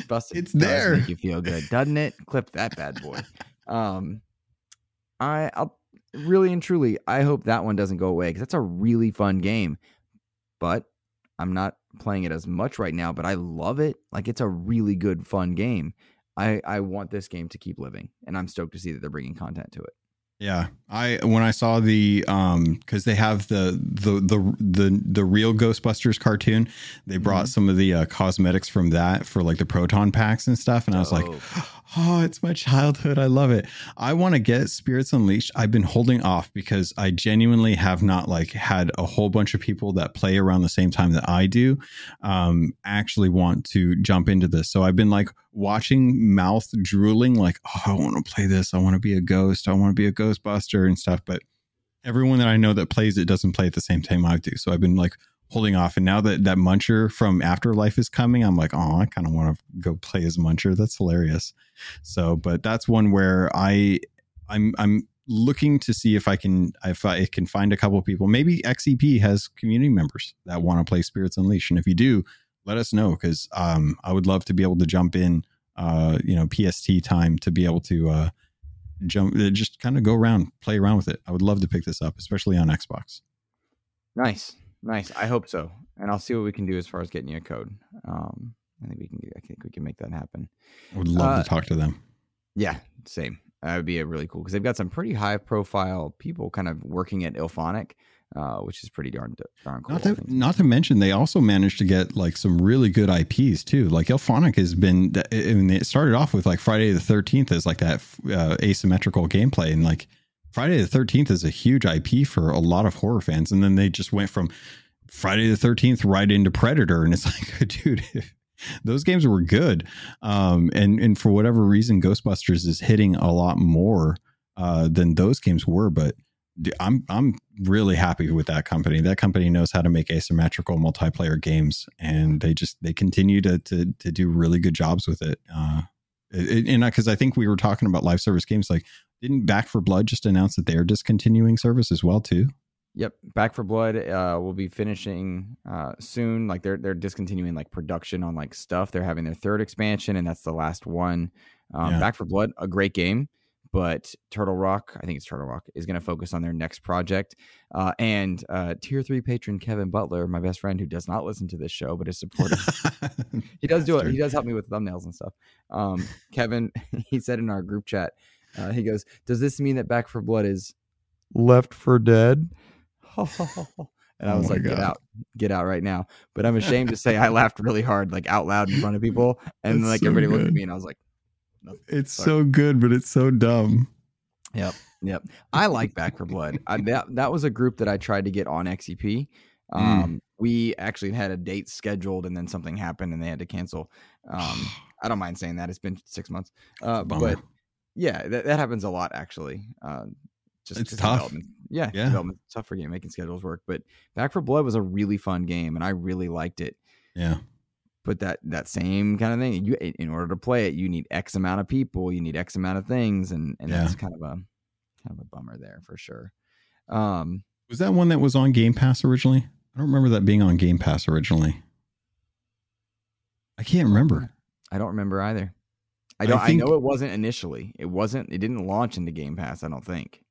Busted it's there. Make you feel good, doesn't it? Clip that bad boy. Um, I, I'll really and truly, I hope that one doesn't go away because that's a really fun game. But I'm not playing it as much right now, but I love it. Like it's a really good, fun game. I, I want this game to keep living, and I'm stoked to see that they're bringing content to it. Yeah, I when I saw the um because they have the the the the the real Ghostbusters cartoon, they brought mm-hmm. some of the uh, cosmetics from that for like the proton packs and stuff, and I was like, oh, it's my childhood. I love it. I want to get Spirits Unleashed. I've been holding off because I genuinely have not like had a whole bunch of people that play around the same time that I do um, actually want to jump into this. So I've been like watching mouth drooling, like, oh, I want to play this. I want to be a ghost. I want to be a Ghostbuster and stuff. But everyone that I know that plays it doesn't play at the same time I do. So I've been like holding off. And now that that Muncher from Afterlife is coming, I'm like, oh, I kind of want to go play as Muncher. That's hilarious. So, but that's one where I, I'm, I'm looking to see if I can, if I can find a couple people. Maybe XEP has community members that want to play Spirits Unleashed, and if you do, let us know because um, I would love to be able to jump in, uh, you know, PST time to be able to uh, jump, uh, just kind of go around, play around with it. I would love to pick this up, especially on Xbox. Nice. Nice. I hope so. And I'll see what we can do as far as getting you a code. Um, I think we can. I think we can make that happen. I would love uh, to talk to them. Yeah, same. That would be a really cool because they've got some pretty high profile people kind of working at IllFonic. uh, which is pretty darn darn cool. Not to, not to mention, they also managed to get like some really good IPs too. Like IllFonic has been. I mean, it started off with like Friday the Thirteenth as like that uh, asymmetrical gameplay, and like Friday the 13th is a huge IP for a lot of horror fans. And then they just went from Friday the 13th right into Predator. And it's like, dude, those games were good. Um, and, and for whatever reason, Ghostbusters is hitting a lot more uh, than those games were. But I'm I'm really happy with that company. That company knows how to make asymmetrical multiplayer games, and they just they continue to to to do really good jobs with it. Uh, and because I think we were talking about live service games, like didn't Back 4 Blood just announce that they're discontinuing service as well too? Yep, Back 4 Blood uh, will be finishing uh, soon. Like they're they're discontinuing like production on like stuff. They're having their third expansion, and that's the last one. Um, yeah. Back 4 Blood, a great game, but Turtle Rock, I think it's Turtle Rock, is going to focus on their next project. Uh, and uh, Tier Three patron Kevin Butler, my best friend, who does not listen to this show but is supportive. he does do it. He does help me with thumbnails and stuff. Um, Kevin, he said in our group chat uh, he goes, "Does this mean that Back 4 Blood is Left 4 Dead?" and I was oh like, God. "Get out, get out right now!" But I'm ashamed to say I laughed really hard, like out loud in front of people, and like so everybody good. looked at me, and I was like, "It's Sorry. so good, but it's so dumb." Yep, yep. I like Back 4 Blood. I, that that was a group that I tried to get on XEP. Mm. Um, we actually had a date scheduled and then something happened and they had to cancel. Um, I don't mind saying that. It's been six months. Uh, but yeah, that, that happens a lot actually. Uh, just it's tough. Yeah, yeah. Development, tough for game making schedules work. But Back 4 Blood was a really fun game and I really liked it. Yeah. But that that same kind of thing, you in order to play it, you need X amount of people, you need X amount of things, and and yeah. that's kind of a kind of a bummer there for sure. Um, was that one that was on Game Pass originally? I don't remember that being on Game Pass originally. I can't remember. I don't remember either. I don't. I, think, I know it wasn't initially. It wasn't. It didn't launch into Game Pass. I don't think.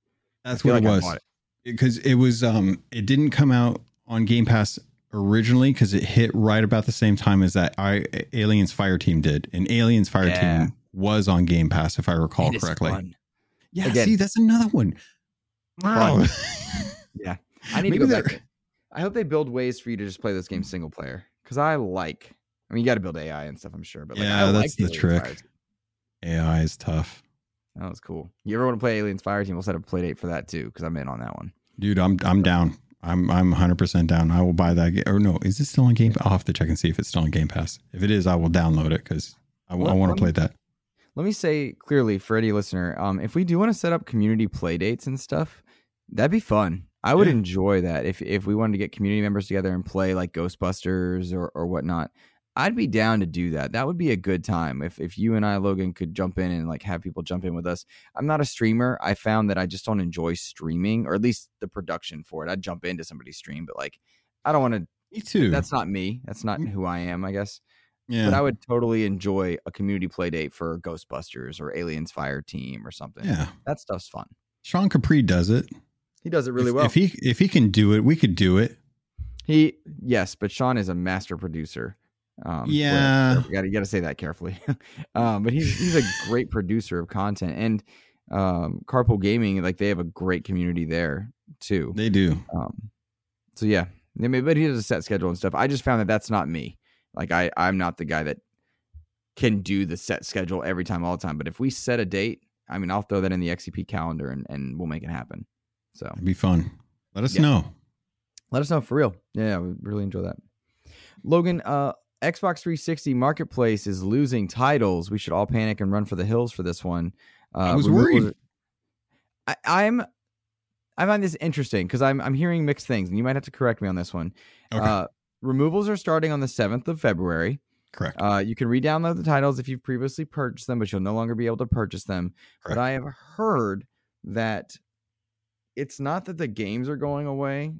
That's what like it was. Because it. it was. Um. It didn't come out on Game Pass originally because it hit right about the same time as that I Aliens Fire Team did, and Aliens Fire yeah. Team was on Game Pass if I recall correctly. Fun. Yeah. Again, see, that's another one. Wow. yeah. I need Maybe to go back. I hope they build ways for you to just play this game single player because I like. I mean, you got to build AI and stuff, I'm sure, but like, yeah, I that's like the trick. AI is tough. That was cool. You ever want to play Aliens Fire Team? We'll set up a play date for that too because I'm in on that one. Dude, I'm I'm down. I'm I'm 100 percent down. I will buy that. Or no, is it still on Game? I'll have to check and see if it's still on Game Pass. If it is, I will download it because I, well, I want to play that. Let me say clearly for any listener, um, if we do want to set up community play dates and stuff, that'd be fun. I would yeah. enjoy that if if we wanted to get community members together and play like Ghostbusters or or whatnot. I'd be down to do that. That would be a good time if if you and I, Logan, could jump in and like have people jump in with us. I'm not a streamer. I found that I just don't enjoy streaming, or at least the production for it. I'd jump into somebody's stream, but like I don't want to. Me too. That's not me. That's not mm. who I am. I guess. Yeah. But I would totally enjoy a community play date for Ghostbusters or Aliens Fire Team or something. Yeah. That stuff's fun. Sean Capri does it. He does it really if, well. If he if he can do it, we could do it. He yes, but Sean is a master producer. Um, yeah, you got to say that carefully. um, but he's he's a great producer of content, and um, Carpool Gaming like they have a great community there too. They do. Um, so yeah, I mean, but he has a set schedule and stuff. I just found that that's not me. Like I I'm not the guy that can do the set schedule every time all the time. But if we set a date, I mean, I'll throw that in the XEP calendar and and we'll make it happen. So it'd be fun. Let us yeah. know. Let us know for real. Yeah, yeah, we really enjoy that. Logan, uh, Xbox 360 Marketplace is losing titles. We should all panic and run for the hills for this one. Uh, I was worried. I, I'm I find this interesting because I'm I'm hearing mixed things, and you might have to correct me on this one. Okay. Uh, removals are starting on the seventh of February. Correct. Uh, you can re-download the titles if you've previously purchased them, but you'll no longer be able to purchase them. Correct. But I have heard that it's not that the games are going away;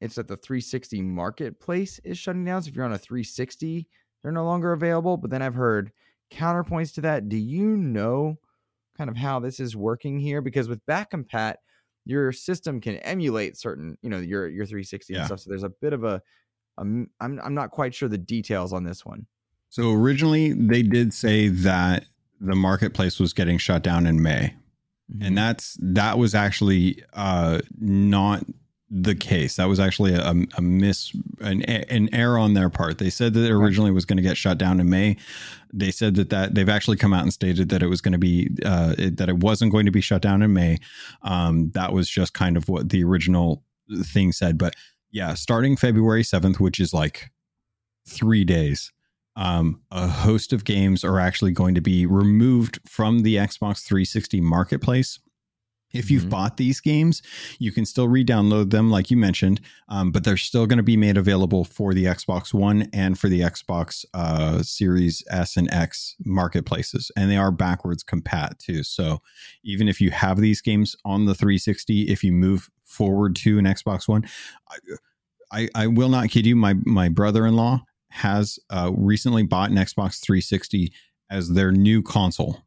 it's that the 360 marketplace is shutting down. So if you're on a 360, they're no longer available. But then I've heard counterpoints to that. Do you know kind of how this is working here? Because with back compat, your system can emulate certain, you know, your your 360 yeah. and stuff. So there's a bit of a, a I'm I'm not quite sure the details on this one. So originally they did say that the marketplace was getting shut down in May. Mm-hmm. And that's that was actually uh not the case. That was actually a, a miss, an, an error on their part. They said that it originally was going to get shut down in May. They said that that they've actually come out and stated that it was going to be uh, it, that it wasn't going to be shut down in May. Um, that was just kind of what the original thing said. But yeah, starting February seventh, which is like three days. Um, a host of games are actually going to be removed from the Xbox 360 marketplace if you've mm-hmm. bought these games, you can still re-download them, like you mentioned, um, but they're still going to be made available for the Xbox One and for the Xbox uh, Series S and X marketplaces, and they are backwards compat too. So even if you have these games on the 360, if you move forward to an Xbox One, I, I, I will not kid you. My my brother-in-law has uh, recently bought an Xbox 360 as their new console,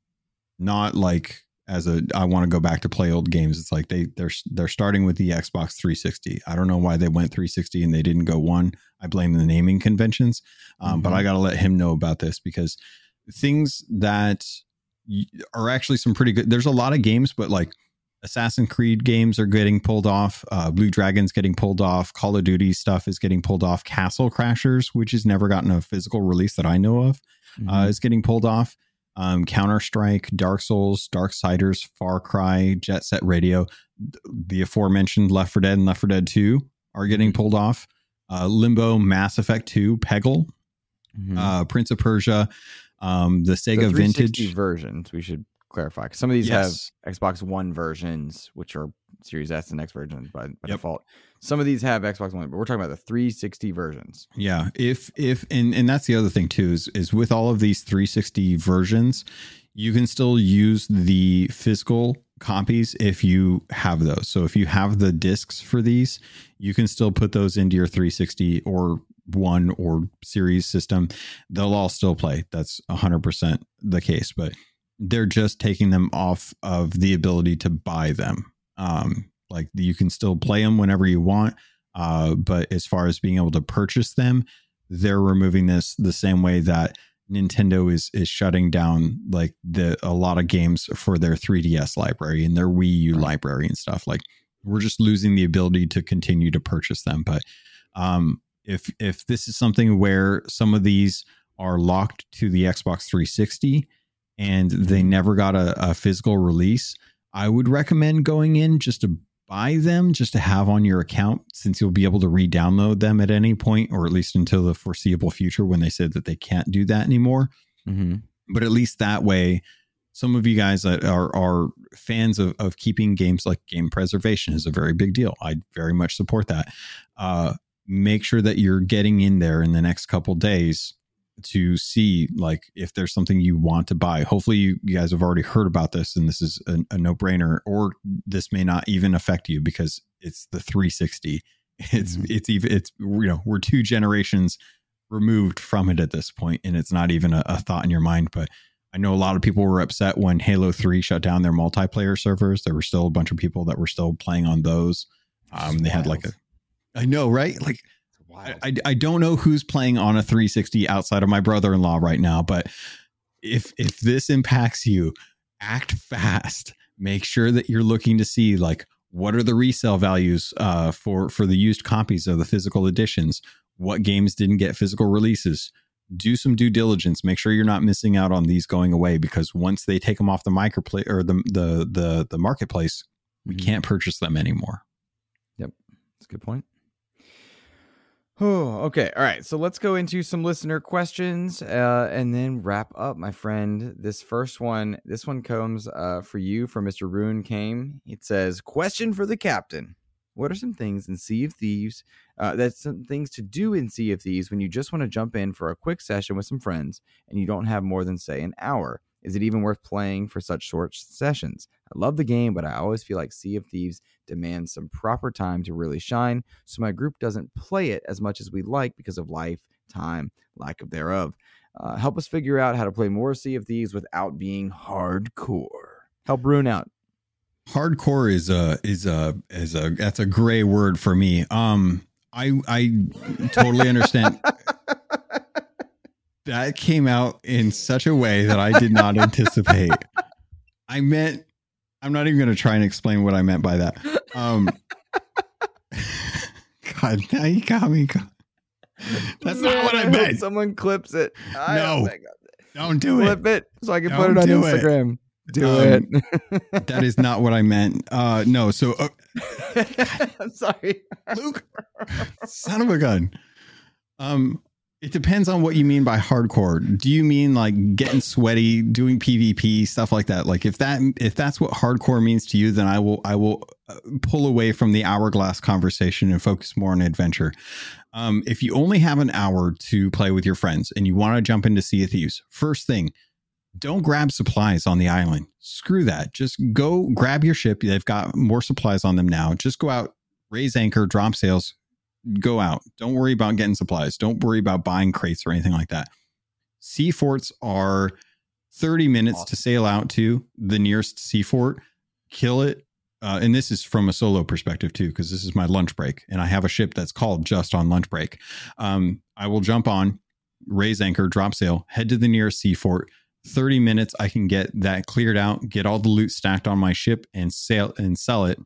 not like as a I want to go back to play old games. It's like they they're they're starting with the Xbox 360. I don't know why they went 360 and they didn't go one. I blame the naming conventions, um, mm-hmm. but I got to let him know about this because things that are actually some pretty good. There's a lot of games, but like Assassin's Creed games are getting pulled off. Uh, Blue Dragons getting pulled off. Call of Duty stuff is getting pulled off. Castle Crashers, which has never gotten a physical release that I know of, uh, mm-hmm. uh, is getting pulled off um, Counter Strike, Dark Souls, Darksiders, Far Cry, Jet Set Radio, the aforementioned Left 4 Dead and Left 4 Dead 2 are getting mm-hmm. pulled off. uh, Limbo, Mass Effect 2, Peggle, mm-hmm. uh, Prince of Persia, um, the Sega the Vintage versions. We should clarify. because Some of these yes. have Xbox One versions, which are Series S and X versions by, by yep. default. Some of these have Xbox One, but we're talking about the 360 versions. Yeah, if if and and that's the other thing too is is with all of these 360 versions, you can still use the physical copies if you have those. So if you have the discs for these, you can still put those into your 360 or one or series system. They'll all still play. That's 100% the case, but they're just taking them off of the ability to buy them. Um, like you can still play them whenever you want, uh, but as far as being able to purchase them, they're removing this the same way that Nintendo is is shutting down like the a lot of games for their 3DS library and their Wii U library and stuff. Like we're just losing the ability to continue to purchase them. But um, if if this is something where some of these are locked to the Xbox 360 and they never got a, a physical release, I would recommend going in just to buy them just to have on your account since you'll be able to re-download them at any point or at least until the foreseeable future when they said that they can't do that anymore. Mm-hmm. but at least that way some of you guys that are, are fans of, of keeping games like game preservation is a very big deal. I very much support that. Uh, make sure that you're getting in there in the next couple days to see like if there's something you want to buy. Hopefully, you, you guys have already heard about this, and this is a, a no brainer, or this may not even affect you because it's the 360. It's mm-hmm. it's even it's you know we're two generations removed from it at this point, and it's not even a, a thought in your mind. But I know a lot of people were upset when Halo 3 shut down their multiplayer servers. There were still a bunch of people that were still playing on those. Um, they had like a, I know, right? Like I, I don't know who's playing on a 360 outside of my brother-in-law right now, but if if this impacts you, act fast. Make sure that you're looking to see like what are the resale values uh, for for the used copies of the physical editions. What games didn't get physical releases? Do some due diligence. Make sure you're not missing out on these going away because once they take them off the microplay or the the the the marketplace, we mm-hmm. can't purchase them anymore. Yep, that's a good point. Oh, okay. All right. So let's go into some listener questions uh, and then wrap up, my friend. This first one, this one comes uh, for you from Mr. Rune Came. It says, Question for the captain. What are some things in Sea of Thieves? Uh, that's some things to do in Sea of Thieves when you just want to jump in for a quick session with some friends and you don't have more than, say, an hour. Is it even worth playing for such short sessions? I love the game, but I always feel like Sea of Thieves demands some proper time to really shine, so my group doesn't play it as much as we like because of life, time, lack of thereof. Uh, help us figure out how to play more Sea of Thieves without being hardcore. Help Rune out. Hardcore is a is a is a that's a gray word for me. Um, I I totally understand. that came out in such a way that I did not anticipate. I meant I'm not even going to try and explain what I meant by that. Um, God, now you got me. That's Man, not what I, I meant. Someone clips it. I no, don't do Clip it. Clip it so I can don't put it on Instagram. It. Do um, it. that is not what I meant. Uh, no. So, uh, I'm sorry, Luke. Son of a gun. Um, it depends on what you mean by hardcore. Do you mean like getting sweaty, doing PvP stuff like that? Like if that if that's what hardcore means to you, then I will I will uh, pull away from the hourglass conversation and focus more on adventure. Um, if you only have an hour to play with your friends and you want to jump into Sea of Thieves, first thing, don't grab supplies on the island. Screw that. Just go grab your ship. They've got more supplies on them now. Just go out, raise anchor, drop sails, go out. Don't worry about getting supplies. Don't worry about buying crates or anything like that. Sea forts are 30 minutes awesome. to sail out to the nearest sea fort, kill it. Uh, and this is from a solo perspective too, because this is my lunch break, and I have a ship that's called just on lunch break. Um, I will jump on, raise anchor, drop sail, head to the nearest sea fort. 30 minutes, I can get that cleared out, get all the loot stacked on my ship, and sail and sell it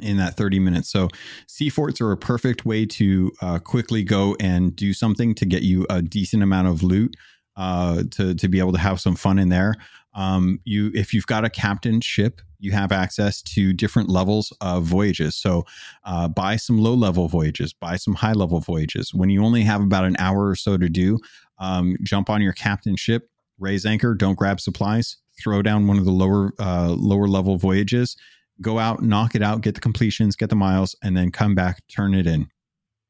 in that 30 minutes. So sea forts are a perfect way to uh, quickly go and do something to get you a decent amount of loot uh, to, to be able to have some fun in there. Um, you, if you've got a captain ship, you have access to different levels of voyages. So uh, buy some low level voyages, buy some high level voyages. When you only have about an hour or so to do, um, jump on your captain ship, raise anchor, don't grab supplies, throw down one of the lower uh, lower level voyages, go out, knock it out, get the completions, get the miles, and then come back, turn it in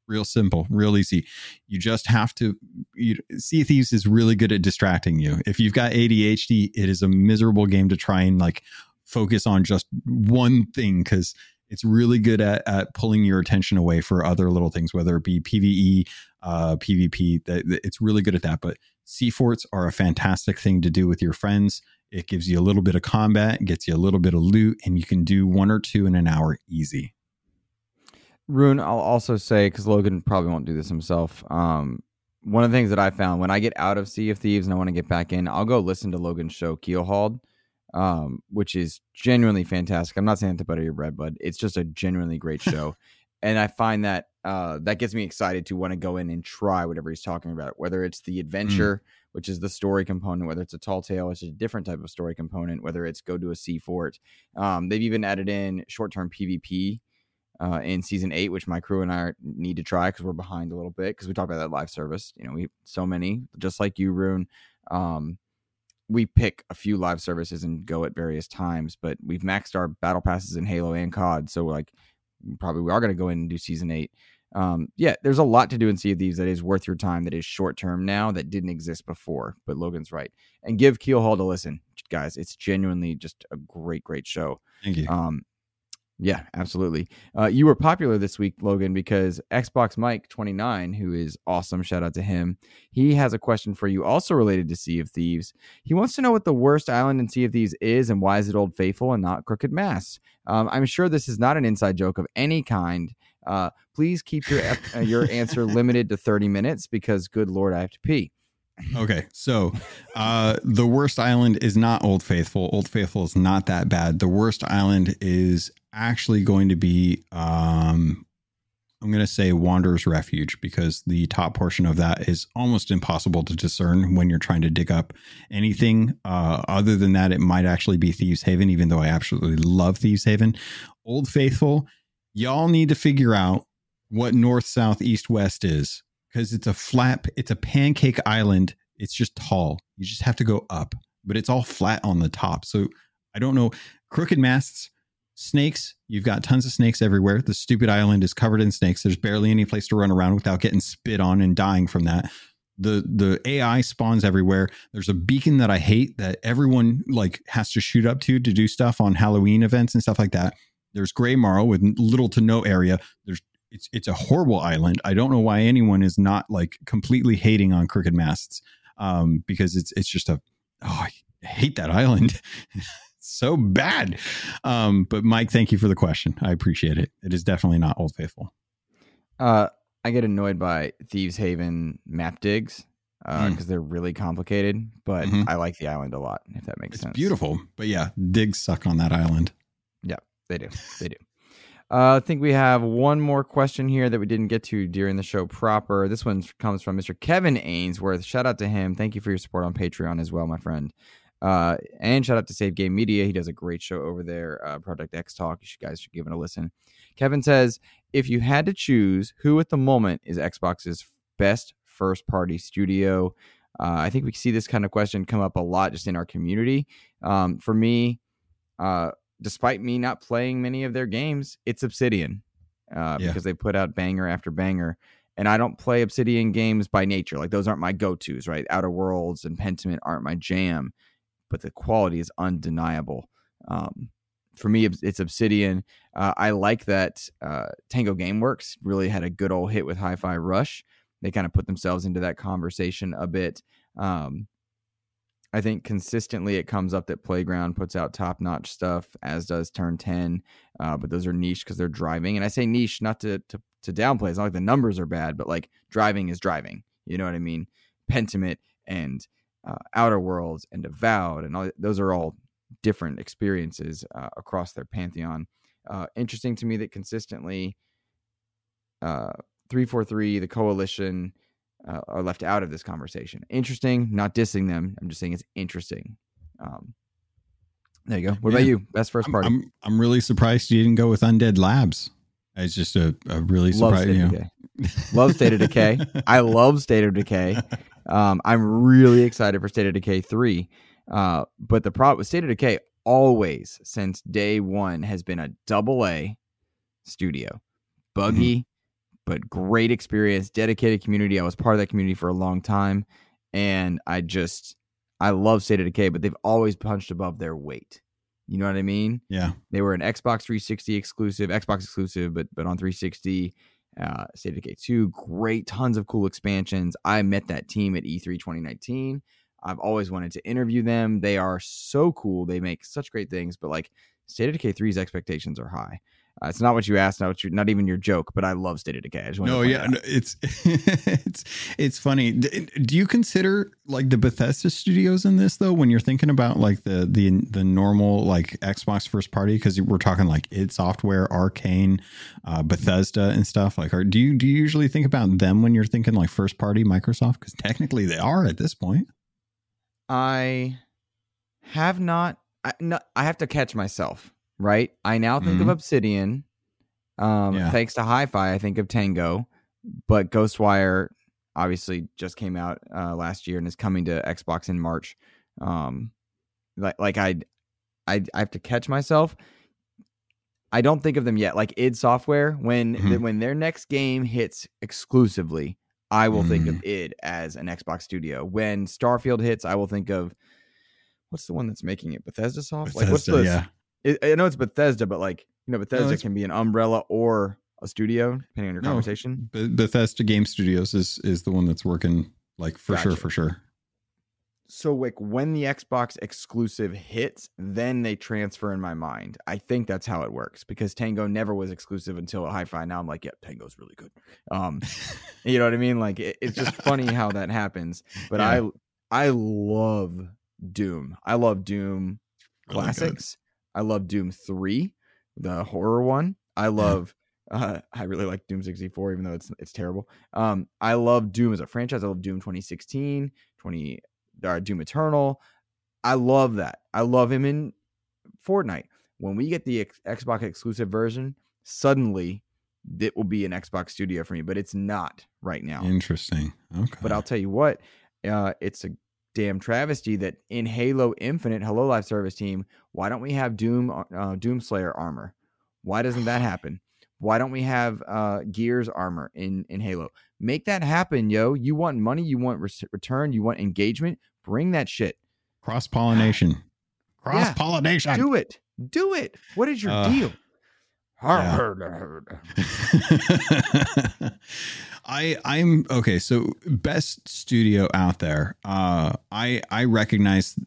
real simple, real easy. You just have to. You, sea Thieves is really good at distracting you. If you've got ADHD, it is a miserable game to try and like focus on just one thing because it's really good at, at pulling your attention away for other little things, whether it be PVE, uh, PvP. That it's really good at that. But sea forts are a fantastic thing to do with your friends. It gives you a little bit of combat, gets you a little bit of loot, and you can do one or two in an hour easy. Rune, I'll also say because Logan probably won't do this himself. Um, one of the things that I found when I get out of Sea of Thieves and I want to get back in, I'll go listen to Logan's show Keelhauled, um, which is genuinely fantastic. I'm not saying to butter your bread, but it's just a genuinely great show, and I find that uh, that gets me excited to want to go in and try whatever he's talking about, whether it's the adventure, mm. Which is the story component, whether it's a tall tale, is a different type of story component, whether it's go to a sea fort. Um, they've even added in short term PvP uh, in season eight, which my crew and I need to try because we're behind a little bit because we talked about that live service. You know, we so many just like you, Rune. Um, we pick a few live services and go at various times, but we've maxed our battle passes in Halo and COD, so like probably we are going to go in and do season eight. Um, yeah, there's a lot to do in Sea of Thieves that is worth your time. That is short term now that didn't exist before. But Logan's right, and give Keelhauled to listen, guys. It's genuinely just a great, great show. Thank you. Um, yeah, absolutely. Uh, you were popular this week, Logan, because Xbox Mike twenty nine, who is awesome, shout out to him. He has a question for you, also related to Sea of Thieves. He wants to know what the worst island in Sea of Thieves is, and why is it Old Faithful and not Crooked Masts? Um, I'm sure this is not an inside joke of any kind. Uh, please keep your uh, your answer limited to thirty minutes, because good lord, I have to pee. Okay, so uh, the worst island is not Old Faithful. Old Faithful is not that bad. The worst island is actually going to be, um, I'm going to say Wanderer's Refuge because the top portion of that is almost impossible to discern when you're trying to dig up anything. Uh, other than that, it might actually be Thieves Haven, even though I absolutely love Thieves Haven. Old Faithful, y'all need to figure out what north, south, east, west is because it's a flat, it's a pancake island. It's just tall. You just have to go up, but it's all flat on the top. So I don't know. Crooked masts, snakes. You've got tons of snakes everywhere. The stupid island is covered in snakes. There's barely any place to run around without getting spit on and dying from that. The the AI spawns everywhere. There's a beacon that I hate that everyone like has to shoot up to to do stuff on Halloween events and stuff like that. There's Graymarrow with little to no area. There's it's it's a horrible island. I don't know why anyone is not like completely hating on crooked masts um, because it's it's just a oh I hate that island. so bad. Um, but Mike, thank you for the question. I appreciate it. It is definitely not Old Faithful. Uh, I get annoyed by Thieves Haven map digs because uh, mm. they're really complicated. But mm-hmm. I like the island a lot. If that makes it's sense. Beautiful, but yeah, digs suck on that island. Yeah, they do. They do. Uh, I think we have one more question here that we didn't get to during the show proper. This one comes from Mr. Kevin Ainsworth. Shout out to him. Thank you for your support on Patreon as well, my friend. Uh, and shout out to Save Game Media. He does a great show over there, uh, Project X Talk. You guys should give it a listen. Kevin says, if you had to choose who at the moment is Xbox's best first party studio, uh, I think we see this kind of question come up a lot just in our community. Um, for me, uh, despite me not playing many of their games, it's Obsidian uh, yeah. because they put out banger after banger. And I don't play Obsidian games by nature. Like those aren't my go tos, right? Outer Worlds and Pentiment aren't my jam, but the quality is undeniable. Um, for me, it's Obsidian. Uh, I like that uh, Tango Gameworks really had a good old hit with Hi Fi Rush. They kind of put themselves into that conversation a bit. Um, I think consistently it comes up that Playground puts out top notch stuff, as does Turn 10. Uh, but those are niche because they're driving. And I say niche not to, to, to downplay. It's not like the numbers are bad, but like driving is driving. You know what I mean? Pentiment and uh, Outer Worlds and Avowed, and all those are all different experiences uh, across their pantheon. Uh, interesting to me that consistently, uh, 343, the coalition, uh, are left out of this conversation. Interesting, not dissing them. I'm just saying it's interesting. Um, There you go. What yeah. about you? Best first party. I'm, I'm, I'm really surprised you didn't go with Undead Labs. It's just a, a really surprising. You know. love State of Decay. I love State of Decay. Um, I'm really excited for State of Decay three. Uh, but the problem with State of Decay always since day one has been a double A studio, buggy, mm-hmm. But great experience, dedicated community. I was part of that community for a long time, and I just I love State of Decay, but they've always punched above their weight. You know what I mean? Yeah. They were an Xbox 360 exclusive, Xbox exclusive, but but on 360. Uh, State of Decay 2, great, tons of cool expansions. I met that team at E3 2019. I've always wanted to interview them. They are so cool. They make such great things, but like State of Decay 3's expectations are high. Uh, it's not what you asked, not what you, not even your joke, but I love State of Decay. no, yeah, no, it's it's it's funny. Do you consider like the Bethesda studios in this though? When you're thinking about like the the the normal like Xbox first party, because we're talking like id Software, Arcane, uh, Bethesda, and stuff. Like, are, do you do you usually think about them when you're thinking like first party Microsoft? Because technically they are at this point. I have not. I, no, I have to catch myself right? I now think mm-hmm. of Obsidian. Um, yeah. Thanks to Hi-Fi, I think of Tango, but Ghostwire obviously just came out uh, last year and is coming to Xbox in March. Um, like like I, I I have to catch myself. I don't think of them yet. Like id Software, when mm-hmm. the, when their next game hits exclusively, I will mm. think of mm. id as an Xbox studio. When Starfield hits, I will think of what's the one that's making it? Bethesda Soft. Bethesda, like what's the yeah. It, I know it's Bethesda, but like you know, Bethesda no, can be an umbrella or a studio, depending on your no, conversation. Bethesda Game Studios is is the one that's working like for gotcha. sure, for sure. So like when the Xbox exclusive hits, then they transfer in my mind. I think that's how it works because Tango never was exclusive until Hi-Fi. Now I'm like, yeah, Tango's really good. Um, you know what I mean? Like it, it's just funny how that happens. But yeah. I I love Doom. I love Doom really classics. Good. I love Doom 3, the horror one. I love uh, I really like Doom 64 even though it's it's terrible. Um, I love Doom as a franchise. I love Doom 2016, 20 uh, Doom Eternal. I love that. I love him in Fortnite. When we get the X- Xbox exclusive version, suddenly it will be an Xbox Studio for me, but it's not right now. Interesting. Okay. But I'll tell you what, uh, it's a damn travesty that in Halo Infinite, Hello Live Service Team, why don't we have Doom uh, Doomslayer armor? Why doesn't that happen? Why don't we have uh, Gears armor in in Halo? Make that happen, yo. You want money, you want re- return, you want engagement. Bring that shit. Cross pollination. Cross pollination. Yeah, do it. Do it. What is your uh, deal? Yeah. I I'm okay. So best studio out there. Uh, I I recognize,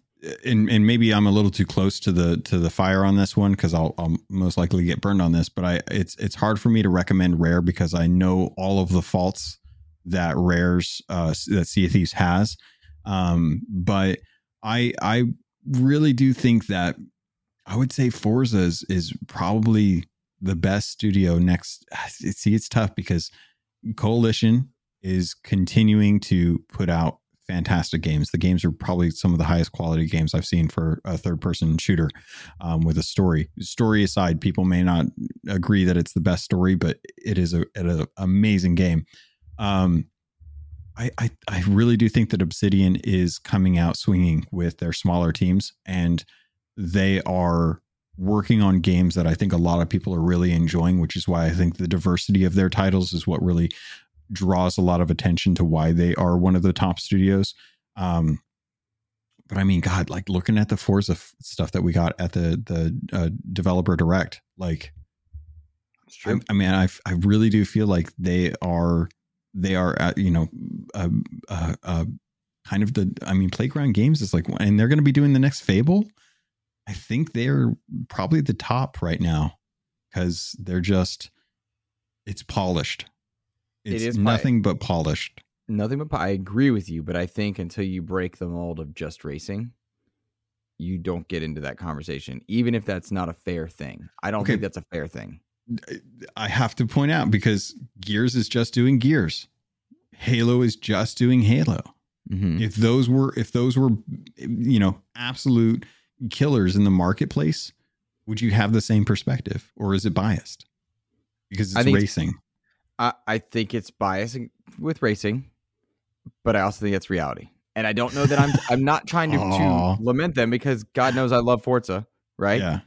and and maybe I'm a little too close to the to the fire on this one because I'll I'll most likely get burned on this. But I it's it's hard for me to recommend Rare because I know all of the faults that Rare's uh, that Sea of Thieves has. Um, but I I really do think that I would say Forza is, is probably the best studio next. See, it's tough because Coalition is continuing to put out fantastic games. The games are probably some of the highest quality games I've seen for a third person shooter um, with a story. Story aside, people may not agree that it's the best story, but it is a, an amazing game. Um, I, I, I really do think that Obsidian is coming out swinging with their smaller teams, and they are working on games that I think a lot of people are really enjoying, which is why I think the diversity of their titles is what really draws a lot of attention to why they are one of the top studios. Um, but I mean, God, like looking at the Forza f- stuff that we got at the the uh, developer direct, like, I, I, mean, I I really do feel like they are they are at you know, uh, uh, uh, kind of the I mean, Playground Games is like, and they're going to be doing the next Fable. I think they're probably at the top right now because they're just it's polished. It's it is nothing but polished. Nothing but I agree with you, but I think until you break the mold of just racing, you don't get into that conversation, even if that's not a fair thing. I don't okay. think that's a fair thing. I have to point out because Gears is just doing Gears. Halo is just doing Halo. Mm-hmm. If those were if those were you know absolute killers in the marketplace, would you have the same perspective or is it biased? Because it's racing. I, I think it's biased with racing, but I also think it's reality. And I don't know that I'm I'm not trying to, to lament them because God knows I love Forza, right? Yeah.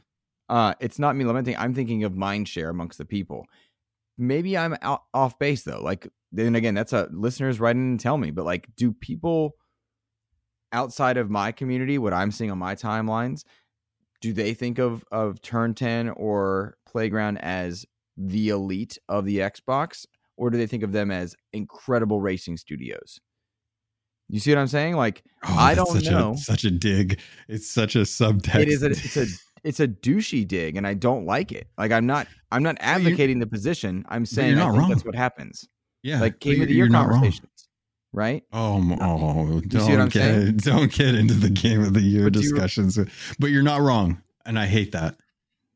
Uh, it's not me lamenting. I'm thinking of mind share amongst the people. Maybe I'm out, off base though. Like then again, that's a listeners write in and tell me. But like, do people outside of my community, what I'm seeing on my timelines, do they think of of Turn Ten or Playground as the elite of the Xbox, or do they think of them as incredible racing studios? You see what I'm saying? Like oh, I don't such know. A, such a dig. It's such a subtext. It is. A, it's a it's a douchey dig, and I don't like it. Like I'm not I'm not advocating the position. I'm saying I think wrong. that's what happens. Yeah, like game of the year conversations, right? Oh, oh don't get don't get into the game of the year but discussions. You, but you're not wrong, and I hate that.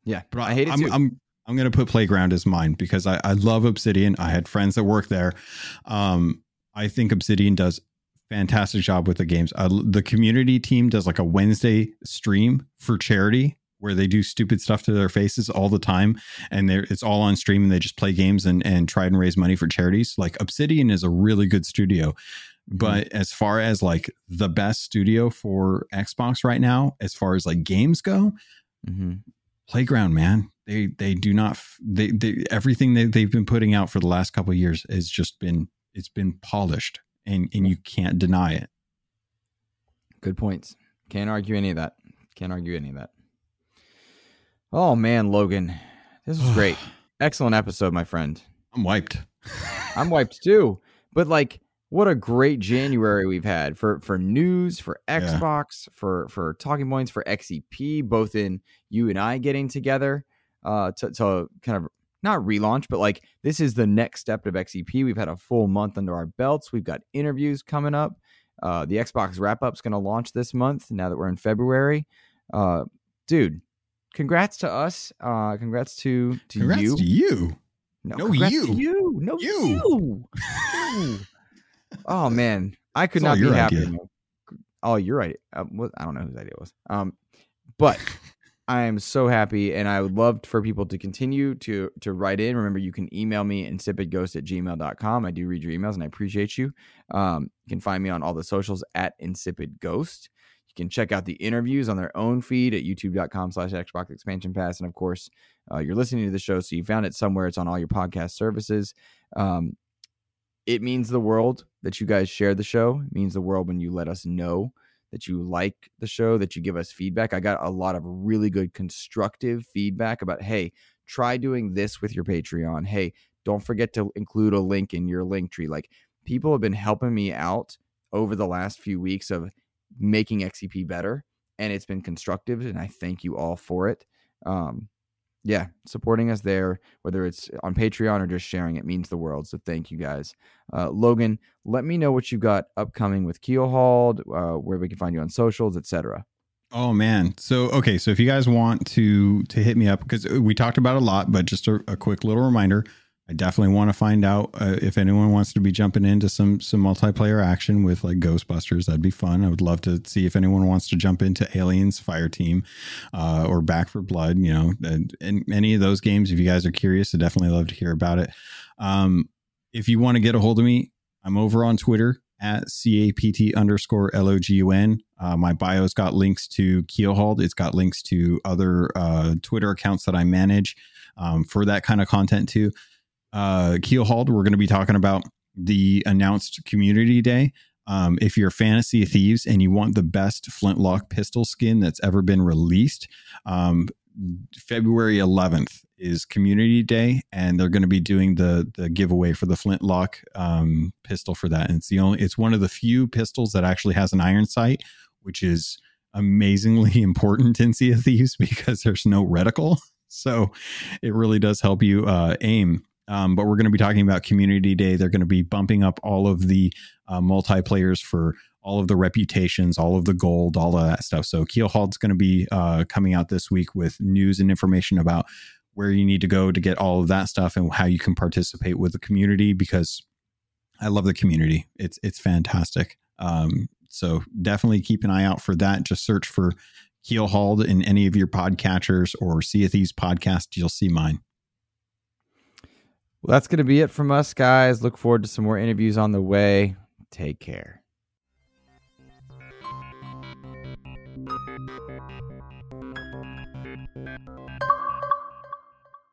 Yeah, but I hate it I'm, too. I'm I'm gonna put Playground as mine because I I love Obsidian. I had friends that work there. Um, I think Obsidian does fantastic job with the games. Uh, the community team does like a Wednesday stream for charity where they do stupid stuff to their faces all the time and they're it's all on stream and they just play games and and try and raise money for charities. Like obsidian is a really good studio mm-hmm. but as far as like the best studio for xbox right now as far as like games go mm-hmm. playground man. They they do not they, they everything that they've been putting out for the last couple years has just been it's been polished and and you can't deny it. Good points. Can't argue any of that. Can't argue any of that Oh man, Logan, this was great. Excellent episode, my friend. I'm wiped. I'm wiped too. But like, what a great January we've had for for news, for Xbox, yeah. for for talking points, for XEP, both in you and I getting together uh, to to kind of not relaunch, but like this is the next step of XEP. We've had a full month under our belts. We've got interviews coming up. Uh, the Xbox wrap up's going to launch this month. Now that we're in February, uh, dude, congrats to us. Uh, congrats to to congrats you. To you. No, no you. you. No, you. you. oh man, I could not be happier. Oh, you're right. Uh, I don't know whose idea it was. Um, but I am so happy, and I would love for people to continue to to write in. Remember, you can email me insipidghost at gmail.com. I do read your emails, and I appreciate you. Um, you can find me on all the socials at insipidghost. You can check out the interviews on their own feed at youtube.com slash Xbox Expansion Pass. And of course, uh, you're listening to the show, so you found it somewhere. It's on all your podcast services. Um, it means the world that you guys share the show. It means the world when you let us know that you like the show, that you give us feedback. I got a lot of really good constructive feedback about, hey, try doing this with your Patreon. Hey, don't forget to include a link in your link tree. Like people have been helping me out over the last few weeks of making XEP better, and it's been constructive, and I thank you all for it. Um, yeah, supporting us there, whether it's on Patreon or just sharing it, means the world. So thank you guys. Uh, Logan, let me know what you've got upcoming with Keelhauled, uh, where we can find you on socials, etc. Oh man. So okay, so if you guys want to to hit me up because we talked about a lot, but just a, a quick little reminder. I definitely want to find out uh, if anyone wants to be jumping into some some multiplayer action with like Ghostbusters. That'd be fun. I would love to see if anyone wants to jump into Aliens Fire Team uh, or Back 4 Blood. You know, and, and, any of those games. If you guys are curious, I'd definitely love to hear about it. Um, if you want to get a hold of me, I'm over on Twitter at capt underscore logun. Uh, my bio's got links to Keelhauled. It's got links to other uh, Twitter accounts that I manage um, for that kind of content too uh, Keelhauled, we're going to be talking about the announced community day. Um, if you're Fantasy Thieves and you want the best flintlock pistol skin that's ever been released, um, February 11th is Community Day, and they're going to be doing the the giveaway for the flintlock um, pistol for that. And it's the only it's one of the few pistols that actually has an iron sight, which is amazingly important in Sea of Thieves because there's no reticle. So it really does help you uh, aim um, but we're going to be talking about Community Day. They're going to be bumping up all of the uh, multiplayers for all of the reputations, all of the gold, all of that stuff. So Keelhauled's going to be uh, coming out this week with news and information about where you need to go to get all of that stuff and how you can participate with the community because I love the community. It's it's fantastic. Um, so definitely keep an eye out for that. Just search for Keelhauled in any of your podcatchers or Sea of Thieves podcast, you'll see mine. Well, that's going to be it from us, guys. Look forward to some more interviews on the way. Take care.